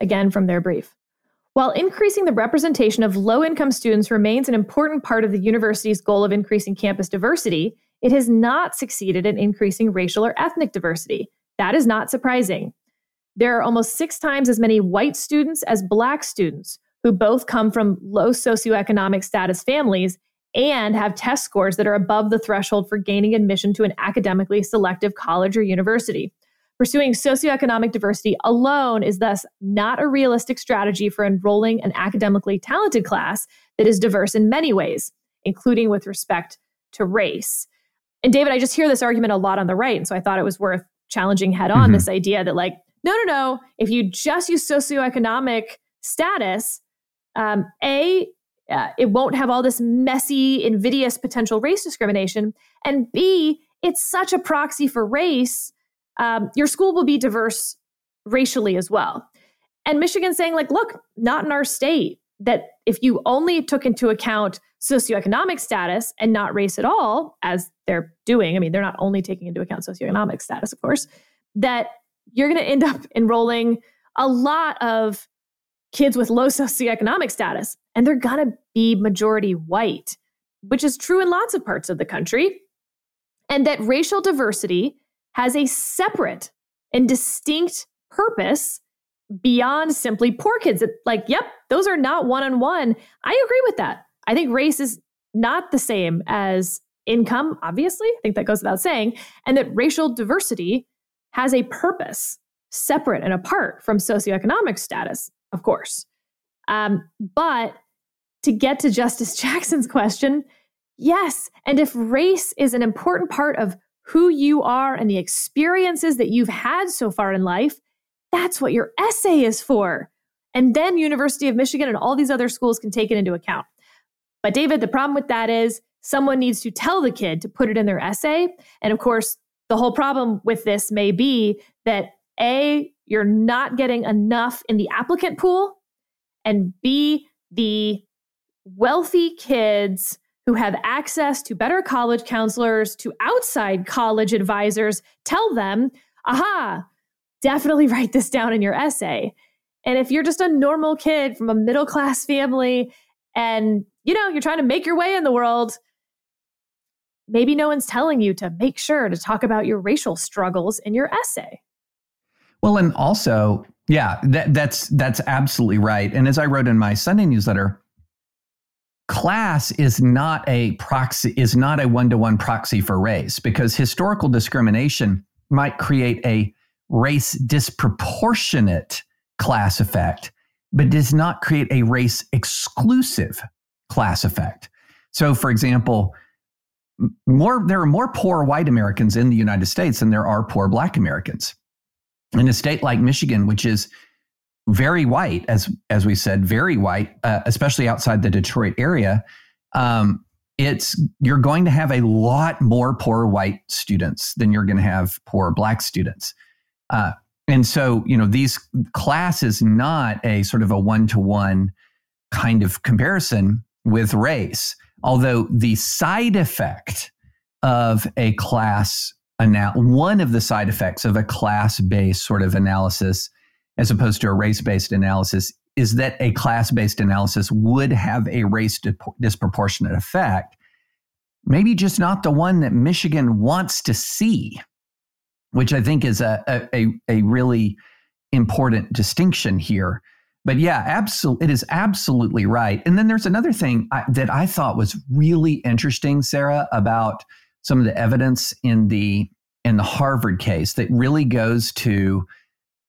again from their brief. While increasing the representation of low income students remains an important part of the university's goal of increasing campus diversity, it has not succeeded in increasing racial or ethnic diversity. That is not surprising. There are almost six times as many white students as black students who both come from low socioeconomic status families and have test scores that are above the threshold for gaining admission to an academically selective college or university. Pursuing socioeconomic diversity alone is thus not a realistic strategy for enrolling an academically talented class that is diverse in many ways, including with respect to race. And David, I just hear this argument a lot on the right. And so I thought it was worth challenging head on mm-hmm. this idea that, like, no, no, no, if you just use socioeconomic status, um, A, uh, it won't have all this messy, invidious potential race discrimination. And B, it's such a proxy for race. Um, your school will be diverse racially as well. And Michigan's saying, like, look, not in our state, that if you only took into account socioeconomic status and not race at all, as they're doing, I mean, they're not only taking into account socioeconomic status, of course, that you're going to end up enrolling a lot of kids with low socioeconomic status, and they're going to be majority white, which is true in lots of parts of the country. And that racial diversity has a separate and distinct purpose beyond simply poor kids. like, yep, those are not one on one. I agree with that. I think race is not the same as income, obviously. I think that goes without saying. And that racial diversity has a purpose separate and apart from socioeconomic status of course. Um, but to get to Justice Jackson's question, yes. And if race is an important part of who you are and the experiences that you've had so far in life, that's what your essay is for. And then University of Michigan and all these other schools can take it into account. But David, the problem with that is someone needs to tell the kid to put it in their essay. And of course, the whole problem with this may be that A, you're not getting enough in the applicant pool, and B, the wealthy kids who have access to better college counselors, to outside college advisors, tell them, aha, definitely write this down in your essay. And if you're just a normal kid from a middle class family and you know, you're trying to make your way in the world, maybe no one's telling you to make sure to talk about your racial struggles in your essay. Well, and also, yeah, that, that's that's absolutely right. And as I wrote in my Sunday newsletter, class is not a proxy is not a one-to-one proxy for race because historical discrimination might create a race disproportionate class effect, but does not create a race exclusive class effect. So, for example, more there are more poor white Americans in the United States than there are poor black Americans in a state like Michigan, which is very white, as as we said, very white, uh, especially outside the Detroit area, um, it's you're going to have a lot more poor white students than you're going to have poor black students. Uh, and so, you know, these class is not a sort of a one to one kind of comparison with race, although the side effect of a class anal- one of the side effects of a class based sort of analysis as opposed to a race based analysis is that a class based analysis would have a race disproportionate effect. Maybe just not the one that Michigan wants to see, which I think is a, a, a really important distinction here. But yeah, absolutely, it is absolutely right. And then there's another thing I, that I thought was really interesting, Sarah, about some of the evidence in the in the Harvard case that really goes to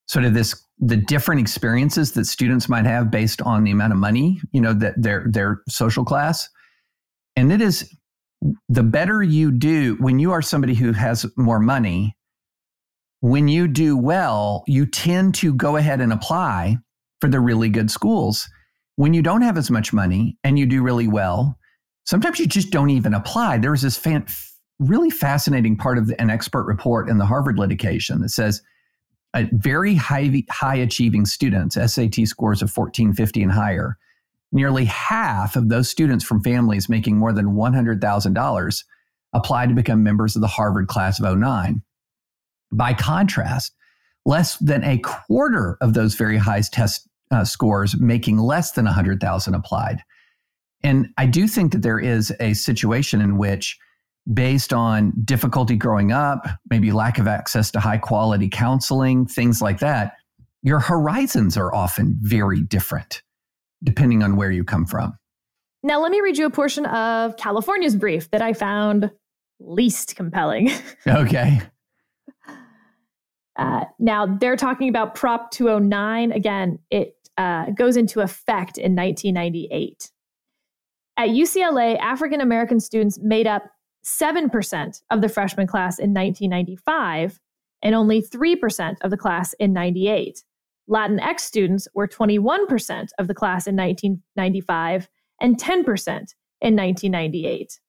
sort of this the different experiences that students might have based on the amount of money, you know, that their their social class. And it is the better you do when you are somebody who has more money, when you do well, you tend to go ahead and apply for the really good schools. When you don't have as much money and you do really well, sometimes you just don't even apply. There was this fan, really fascinating part of the, an expert report in the Harvard litigation that says very high, high achieving students, SAT scores of 1450 and higher, nearly half of those students from families making more than $100,000 applied to become members of the Harvard class of 09. By contrast, less than a quarter of those very high test uh, scores making less than 100,000 applied. And I do think that there is a situation in which, based on difficulty growing up, maybe lack of access to high quality counseling, things like that, your horizons are often very different depending on where you come from. Now, let me read you a portion of California's brief that I found least compelling. Okay. Uh, now, they're talking about Prop 209. Again, it uh, goes into effect in 1998. At UCLA, African American students made up 7% of the freshman class in 1995 and only 3% of the class in 98. Latinx students were 21% of the class in 1995 and 10% in 1998.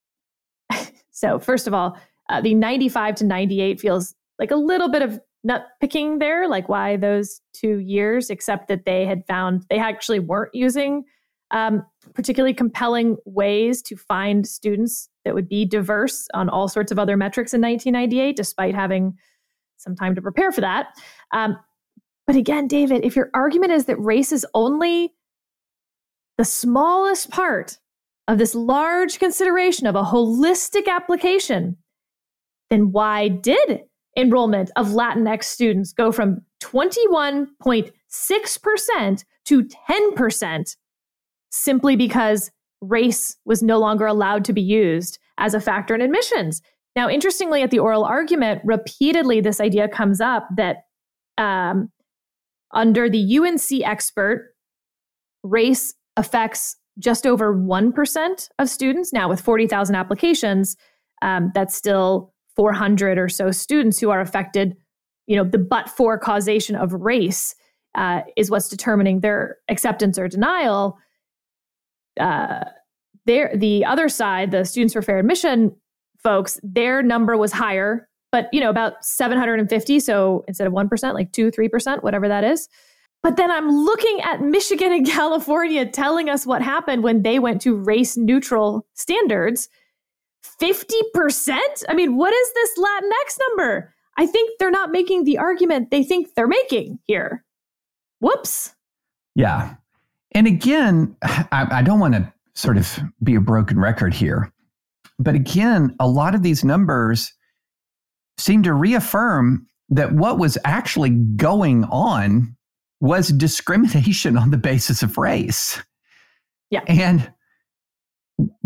so, first of all, uh, the 95 to 98 feels like a little bit of nut picking there, like why those two years, except that they had found they actually weren't using um, particularly compelling ways to find students that would be diverse on all sorts of other metrics in 1998, despite having some time to prepare for that. Um, but again, David, if your argument is that race is only the smallest part of this large consideration of a holistic application, then why did enrollment of Latinx students go from 21.6% to 10% simply because race was no longer allowed to be used as a factor in admissions. Now, interestingly, at the oral argument, repeatedly this idea comes up that um, under the UNC expert, race affects just over 1% of students. Now, with 40,000 applications, um, that's still 400 or so students who are affected. You know, the but for causation of race uh, is what's determining their acceptance or denial uh, there the other side, the Students for Fair Admission folks, their number was higher, but you know about 750. So instead of one percent, like two, three percent, whatever that is. But then I'm looking at Michigan and California telling us what happened when they went to race neutral standards. 50%? I mean, what is this Latinx number? I think they're not making the argument they think they're making here. Whoops. Yeah. And again, I, I don't want to sort of be a broken record here, but again, a lot of these numbers seem to reaffirm that what was actually going on was discrimination on the basis of race. Yeah. And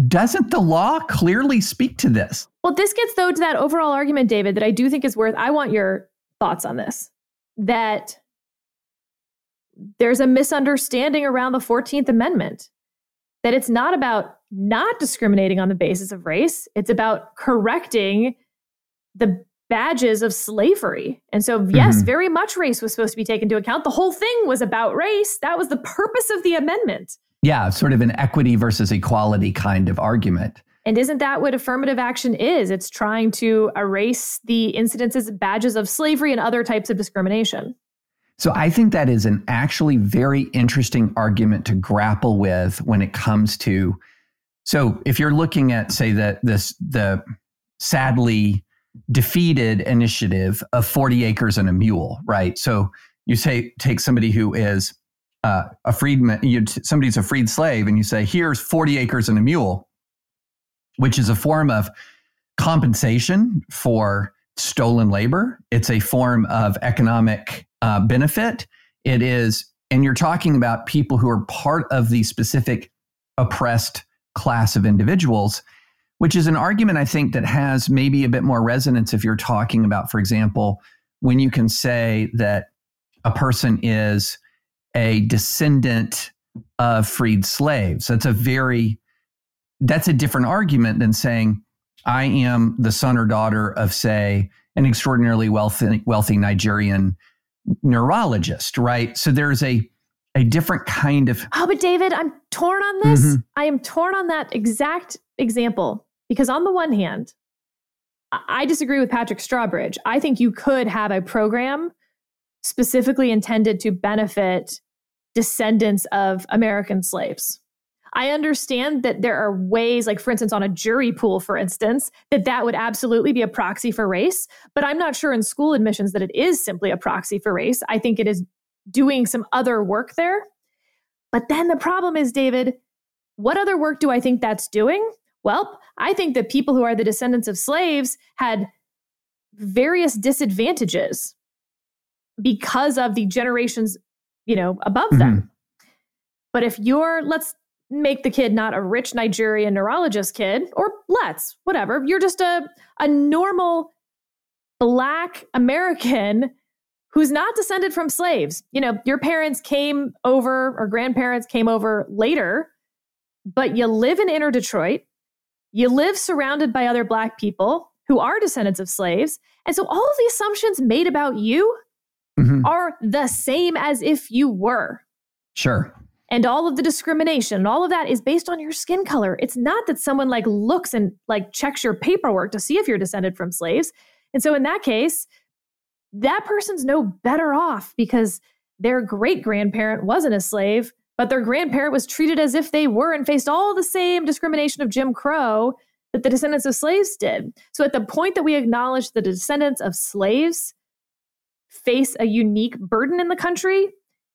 doesn't the law clearly speak to this? Well, this gets though to that overall argument, David, that I do think is worth. I want your thoughts on this. That there's a misunderstanding around the 14th Amendment that it's not about not discriminating on the basis of race, it's about correcting the badges of slavery. And so, yes, mm-hmm. very much race was supposed to be taken into account. The whole thing was about race. That was the purpose of the amendment. Yeah, sort of an equity versus equality kind of argument. And isn't that what affirmative action is? It's trying to erase the incidences, badges of slavery and other types of discrimination. So I think that is an actually very interesting argument to grapple with when it comes to. So if you're looking at, say, that this the sadly defeated initiative of 40 acres and a mule, right? So you say take somebody who is uh, a freedman, you, somebody's a freed slave, and you say here's 40 acres and a mule, which is a form of compensation for stolen labor. It's a form of economic uh, benefit. It is, and you're talking about people who are part of the specific oppressed class of individuals, which is an argument I think that has maybe a bit more resonance if you're talking about, for example, when you can say that a person is a descendant of freed slaves. That's a very that's a different argument than saying I am the son or daughter of, say, an extraordinarily wealthy, wealthy Nigerian neurologist, right? So there's a a different kind of Oh, but David, I'm torn on this. Mm-hmm. I am torn on that exact example because on the one hand, I disagree with Patrick Strawbridge. I think you could have a program specifically intended to benefit descendants of American slaves. I understand that there are ways, like for instance, on a jury pool, for instance, that that would absolutely be a proxy for race. But I'm not sure in school admissions that it is simply a proxy for race. I think it is doing some other work there. But then the problem is, David, what other work do I think that's doing? Well, I think that people who are the descendants of slaves had various disadvantages because of the generations, you know, above mm-hmm. them. But if you're, let's make the kid not a rich Nigerian neurologist kid, or let's, whatever, you're just a, a normal black American who's not descended from slaves. You know, your parents came over or grandparents came over later, but you live in inner Detroit. You live surrounded by other black people who are descendants of slaves. And so all of the assumptions made about you mm-hmm. are the same as if you were. Sure. And all of the discrimination and all of that is based on your skin color. It's not that someone like looks and like checks your paperwork to see if you're descended from slaves. And so in that case, that person's no better off because their great grandparent wasn't a slave, but their grandparent was treated as if they were and faced all the same discrimination of Jim Crow that the descendants of slaves did. So at the point that we acknowledge the descendants of slaves face a unique burden in the country,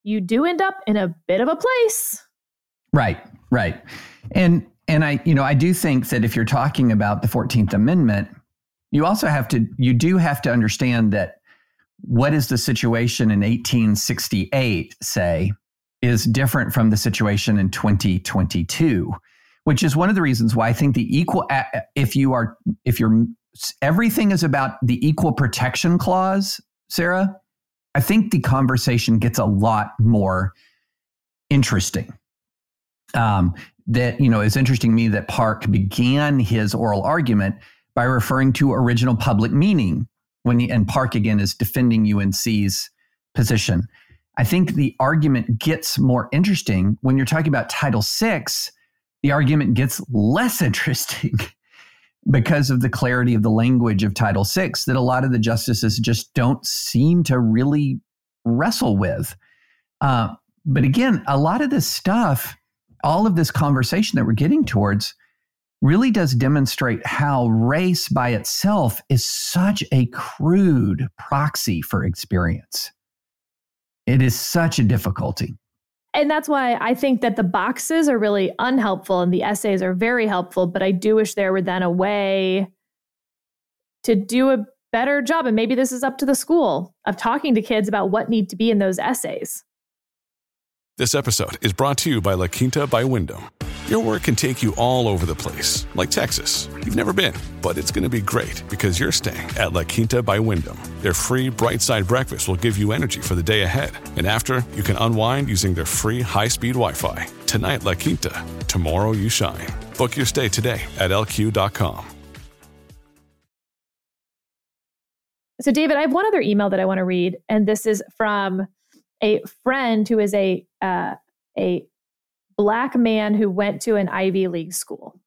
you do end up in a bit of a place. Right, right. And and I, you know, I do think that if you're talking about the 14th Amendment, you also have to you do have to understand that what is the situation in 1868 say is different from the situation in 2022 which is one of the reasons why i think the equal if you are if you're everything is about the equal protection clause sarah i think the conversation gets a lot more interesting um, that you know it's interesting to me that park began his oral argument by referring to original public meaning when he, and Park again is defending UNC's position. I think the argument gets more interesting when you're talking about Title VI. The argument gets less interesting because of the clarity of the language of Title VI that a lot of the justices just don't seem to really wrestle with. Uh, but again, a lot of this stuff, all of this conversation that we're getting towards, really does demonstrate how race by itself is such a crude proxy for experience. It is such a difficulty. And that's why I think that the boxes are really unhelpful and the essays are very helpful. But I do wish there were then a way to do a better job. And maybe this is up to the school of talking to kids about what need to be in those essays. This episode is brought to you by La Quinta by Wyndham. Your work can take you all over the place, like Texas. You've never been, but it's going to be great because you're staying at La Quinta by Wyndham. Their free bright side breakfast will give you energy for the day ahead. And after, you can unwind using their free high speed Wi Fi. Tonight, La Quinta. Tomorrow, you shine. Book your stay today at lq.com. So, David, I have one other email that I want to read, and this is from a friend who is a uh, a black man who went to an Ivy League school.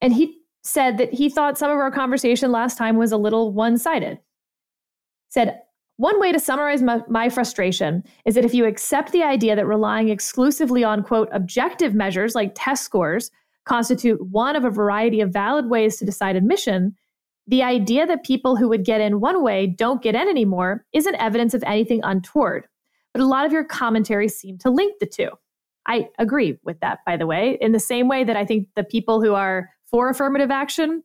And he said that he thought some of our conversation last time was a little one sided. Said, one way to summarize my, my, frustration is that if you accept the idea that relying exclusively on, quote, objective measures like test scores constitute one of a variety of valid ways to decide admission, the idea that people who would get in one way don't get in anymore isn't evidence of anything untoward. But a lot of your commentaries seem to link the two. I agree with that, by the way, in the same way that I think the people who are for affirmative action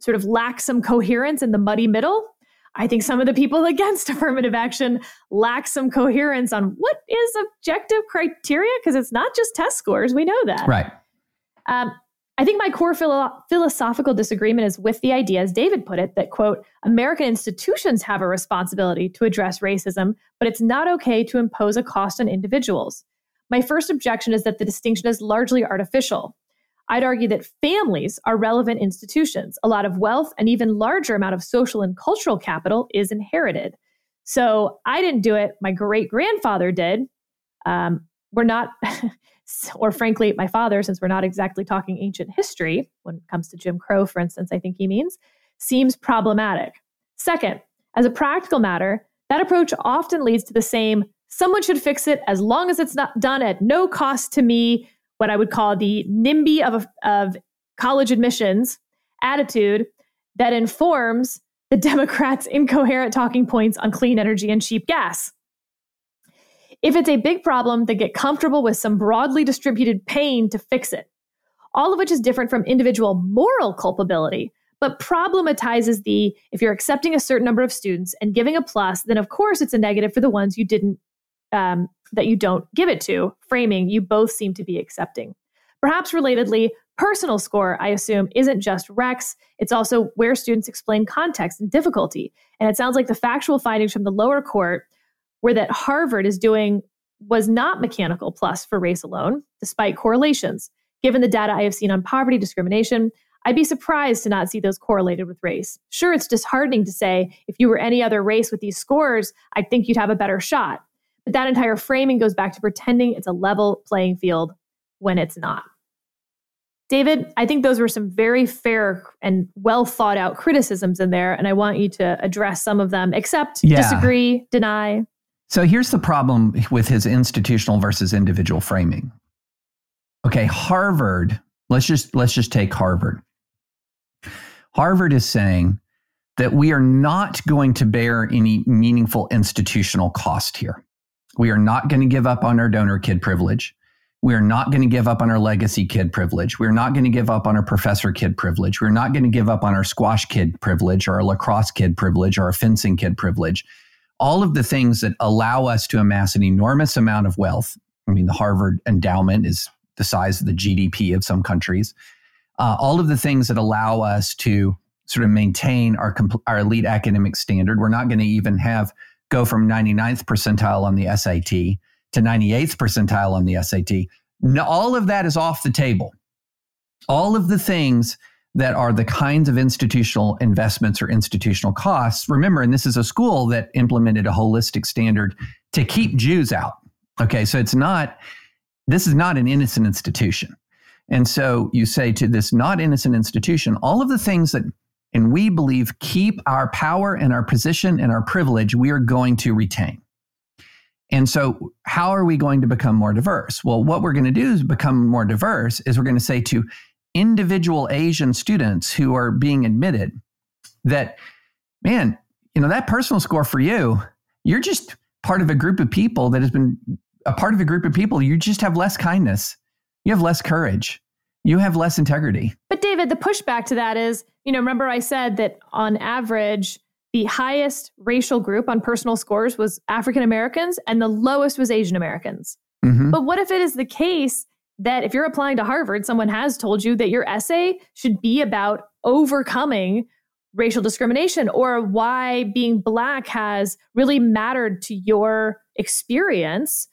sort of lack some coherence in the muddy middle. I think some of the people against affirmative action lack some coherence on what is objective criteria, because it's not just test scores. We know that. Right. Um, I think my core philo- philosophical disagreement is with the idea, as David put it, that, quote, American institutions have a responsibility to address racism, but it's not okay to impose a cost on individuals. My first objection is that the distinction is largely artificial. I'd argue that families are relevant institutions. A lot of wealth and even larger amount of social and cultural capital is inherited. So I didn't do it. My great grandfather did. Um, we're not, or frankly, my father, since we're not exactly talking ancient history when it comes to Jim Crow, for instance, I think he means, seems problematic. Second, as a practical matter, that approach often leads to the same someone should fix it as long as it's not done at no cost to me what I would call the NIMBY of, of college admissions attitude that informs the Democrats' incoherent talking points on clean energy and cheap gas. If it's a big problem, then get comfortable with some broadly distributed pain to fix it. All of which is different from individual moral culpability, but problematizes the if you're accepting a certain number of students and giving a plus, then of course it's a negative for the ones you didn't um, that you don't give it to. Framing you both seem to be accepting. Perhaps relatedly, personal score, I assume, isn't just recs. It's also where students explain context and difficulty. And it sounds like the factual findings from the lower court were that Harvard is doing was not mechanical plus for race alone, despite correlations. Given the data I have seen on poverty discrimination, I'd be surprised to not see those correlated with race. Sure, it's disheartening to say if you were any other race with these scores, I'd think you'd have a better shot. But that entire framing goes back to pretending it's a level playing field when it's not. David, I think those were some very fair and well thought out criticisms in there, and I want you to address some of them, accept, yeah. disagree, deny. So here's the problem with his institutional versus individual framing. Okay, Harvard, let's just let's just take Harvard. Harvard is saying that we are not going to bear any meaningful institutional cost here. We are not going to give up on our donor kid privilege. We are not going to give up on our legacy kid privilege. We're not going to give up on our professor kid privilege. We're not going to give up on our squash kid privilege or our lacrosse kid privilege or our fencing kid privilege. All of the things that allow us to amass an enormous amount of wealth. I mean, the Harvard endowment is the size of the GDP of some countries. Uh, all of the things that allow us to sort of maintain our, our elite academic standard. We're not going to even have go from 99th percentile on the SAT to 98th percentile on the SAT. All of that is off the table. All of the things that are the kinds of institutional investments or institutional costs. Remember, and this is a school that implemented a holistic standard to keep Jews out. Okay, so it's not, this is not an innocent institution. And so you say to this not innocent institution, all of the things that, and we believe keep our power and our position and our privilege, we are going to retain. And so, how are we going to become more diverse? Well, what we're going to do is become more diverse is we're going to say to individual Asian students who are being admitted that, man, you know, that personal score for you, you're just part of a group of people that has been a part of a group of people. You just have less kindness, you have less courage, you have less integrity. But, David, the pushback to that is, you know, remember I said that on average, the highest racial group on personal scores was African Americans and the lowest was Asian Americans. Mm-hmm. But what if it is the case that if you're applying to Harvard, someone has told you that your essay should be about overcoming racial discrimination or why being black has really mattered to your experience?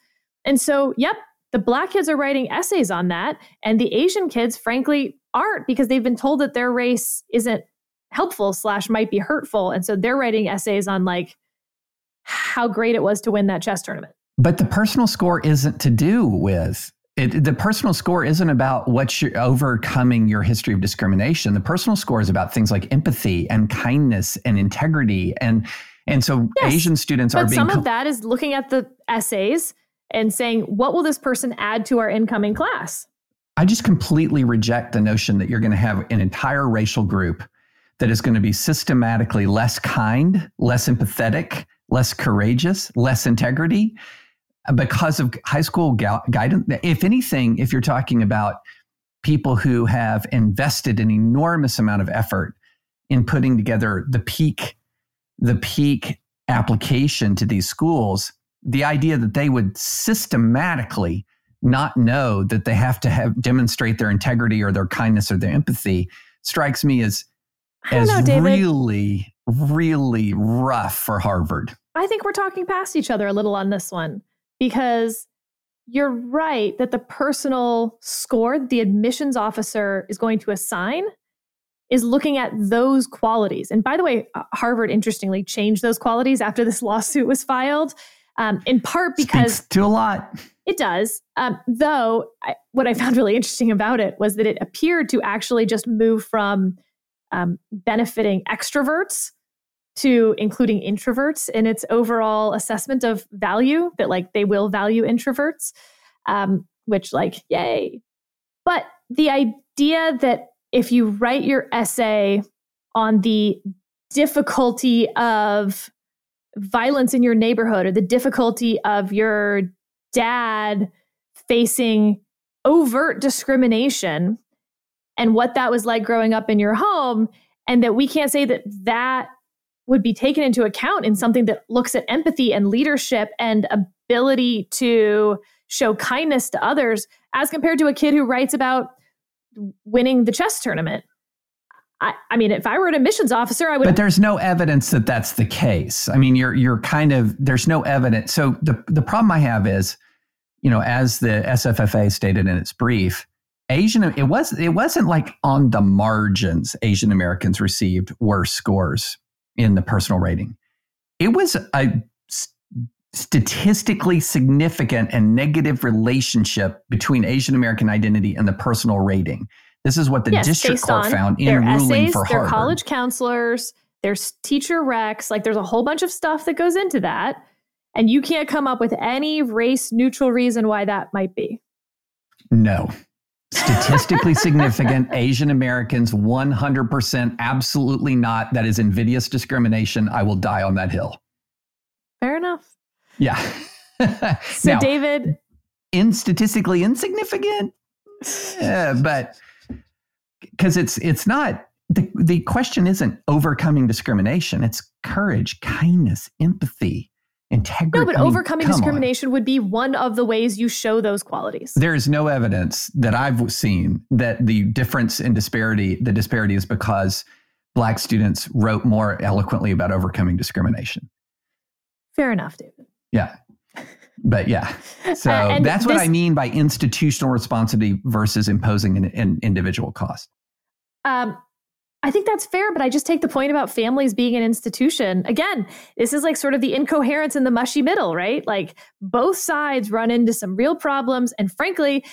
And so, yep, the black kids are writing essays on that. And the Asian kids, frankly, aren't because they've been told that their race isn't helpful slash might be hurtful. And so they're writing essays on like how great it was to win that chess tournament. But the personal score isn't to do with it, the personal score isn't about what you're overcoming your history of discrimination. The personal score is about things like empathy and kindness and integrity. And and so yes, Asian students are being some of that is looking at the essays and saying, what will this person add to our incoming class? I just completely reject the notion that you're going to have an entire racial group that is going to be systematically less kind, less empathetic, less courageous, less integrity uh, because of high school gu- guidance. If anything, if you're talking about people who have invested an enormous amount of effort in putting together the peak, the peak application to these schools, the idea that they would systematically not know that they have to have demonstrate their integrity or their kindness or their empathy strikes me as as know, really, really rough for Harvard. I think we're talking past each other a little on this one because you're right that the personal score that the admissions officer is going to assign is looking at those qualities. And by the way, Harvard interestingly changed those qualities after this lawsuit was filed, um, in part because Speaks to a lot. It does. Um, though, I, what I found really interesting about it was that it appeared to actually just move from um, benefiting extroverts to including introverts in its overall assessment of value that like they will value introverts um, which like yay But the idea that if you write your essay on the difficulty of violence in your neighborhood or the difficulty of your dad facing overt discrimination and what that was like growing up in your home and that we can't say that that would be taken into account in something that looks at empathy and leadership and ability to show kindness to others as compared to a kid who writes about winning the chess tournament. I, I, mean, if I were an admissions officer, I would. But there's no evidence that that's the case. I mean, you're you're kind of there's no evidence. So the the problem I have is, you know, as the SFFA stated in its brief, Asian it was it wasn't like on the margins Asian Americans received worse scores in the personal rating. It was a statistically significant and negative relationship between Asian American identity and the personal rating. This is what the yes, district court found in ruling essays, for Harvard. Their college counselors, there's teacher recs, like there's a whole bunch of stuff that goes into that. And you can't come up with any race neutral reason why that might be. No. Statistically significant Asian Americans, 100% absolutely not. That is invidious discrimination. I will die on that hill. Fair enough. Yeah. so, now, David. In statistically insignificant, yeah, but because it's it's not the the question isn't overcoming discrimination. It's courage, kindness, empathy, integrity. No, but I mean, overcoming discrimination on. would be one of the ways you show those qualities. There is no evidence that I've seen that the difference in disparity, the disparity is because black students wrote more eloquently about overcoming discrimination. Fair enough, David. Yeah. But yeah, so uh, that's what I mean by institutional responsibility versus imposing an, an individual cost. Um, I think that's fair, but I just take the point about families being an institution. Again, this is like sort of the incoherence in the mushy middle, right? Like both sides run into some real problems. And frankly,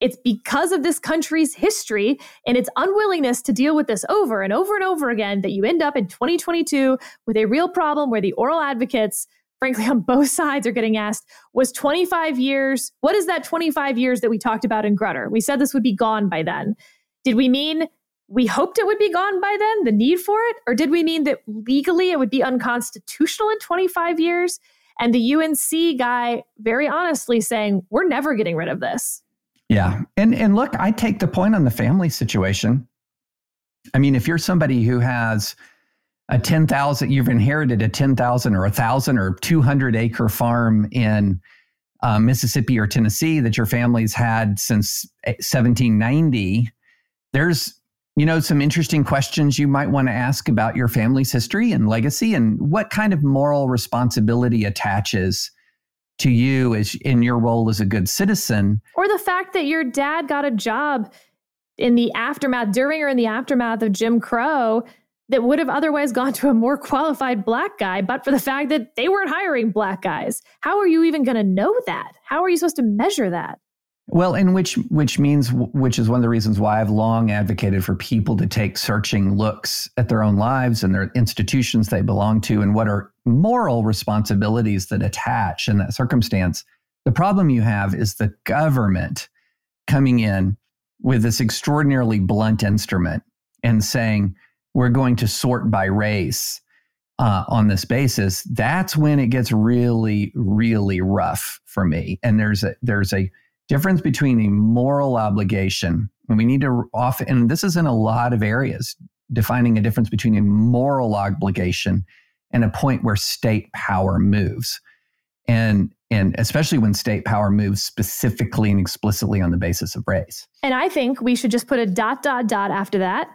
it's because of this country's history and its unwillingness to deal with this over and over and over again that you end up in 2022 with a real problem where the oral advocates frankly, on both sides are getting asked was 25 years, what is that 25 years that we talked about in Grutter? We said this would be gone by then. Did we mean we hoped it would be gone by then, the need for it? Or did we mean that legally it would be unconstitutional in 25 years? And the UNC guy very honestly saying, we're never getting rid of this. Yeah. And and look, I take the point on the family situation. I mean, if you're somebody who has a 10,000, you've inherited a 10,000 or a 1,000 or 200 acre farm in uh, Mississippi or Tennessee that your family's had since 1790, there's you know some interesting questions you might want to ask about your family's history and legacy and what kind of moral responsibility attaches to you as in your role as a good citizen. Or the fact that your dad got a job in the aftermath during or in the aftermath of Jim Crow that would have otherwise gone to a more qualified black guy, but for the fact that they weren't hiring black guys. How are you even going to know that? How are you supposed to measure that? Well, and which which means which is one of the reasons why I've long advocated for people to take searching looks at their own lives and their institutions they belong to and what are moral responsibilities that attach in that circumstance. The problem you have is the government coming in with this extraordinarily blunt instrument and saying, we're going to sort by race uh, on this basis, that's when it gets really, really rough for me. And there's a there's a difference between a moral obligation, and we need to often, and this is in a lot of areas, defining a difference between a moral obligation and a point where state power moves. And and especially when state power moves specifically and explicitly on the basis of race. And I think we should just put a dot dot dot after that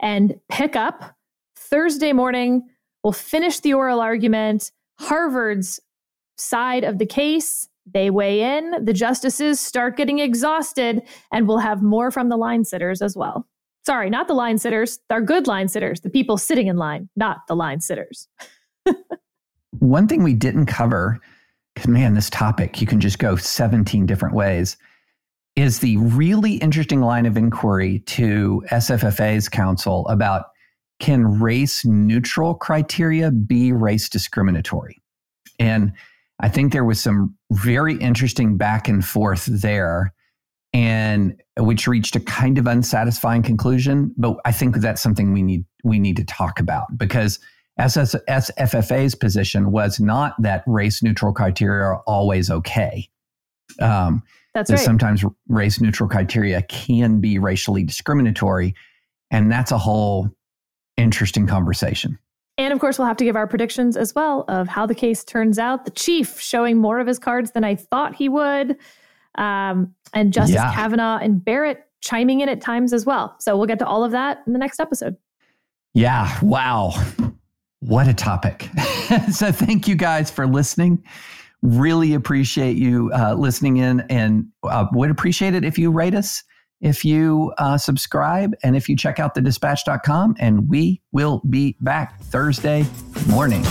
and pick up Thursday morning. We'll finish the oral argument. Harvard's side of the case, they weigh in. The justices start getting exhausted, and we'll have more from the line sitters as well. Sorry, not the line sitters. They're good line sitters, the people sitting in line, not the line sitters. One thing we didn't cover, because man, this topic, you can just go 17 different ways is the really interesting line of inquiry to SFFA's counsel about can race neutral criteria be race discriminatory? And I think there was some very interesting back and forth there. and which reached a kind of unsatisfying conclusion. But I think that's something we need we need to talk about because SFFA's position was not that race neutral criteria are always okay. Um, that's right. Sometimes race neutral criteria can be racially discriminatory, and that's a whole interesting conversation. And of course, we'll have to give our predictions as well of how the case turns out. The chief showing more of his cards than I thought he would. Um, and Justice yeah. Kavanaugh and Barrett chiming in at times as well. So we'll get to all of that in the next episode. Yeah. Wow. What a topic. so thank you guys for listening. Really appreciate you uh, listening in and uh, would appreciate it if you rate us if you uh, subscribe and if you check out the dispatch.com. And we will be back Thursday morning.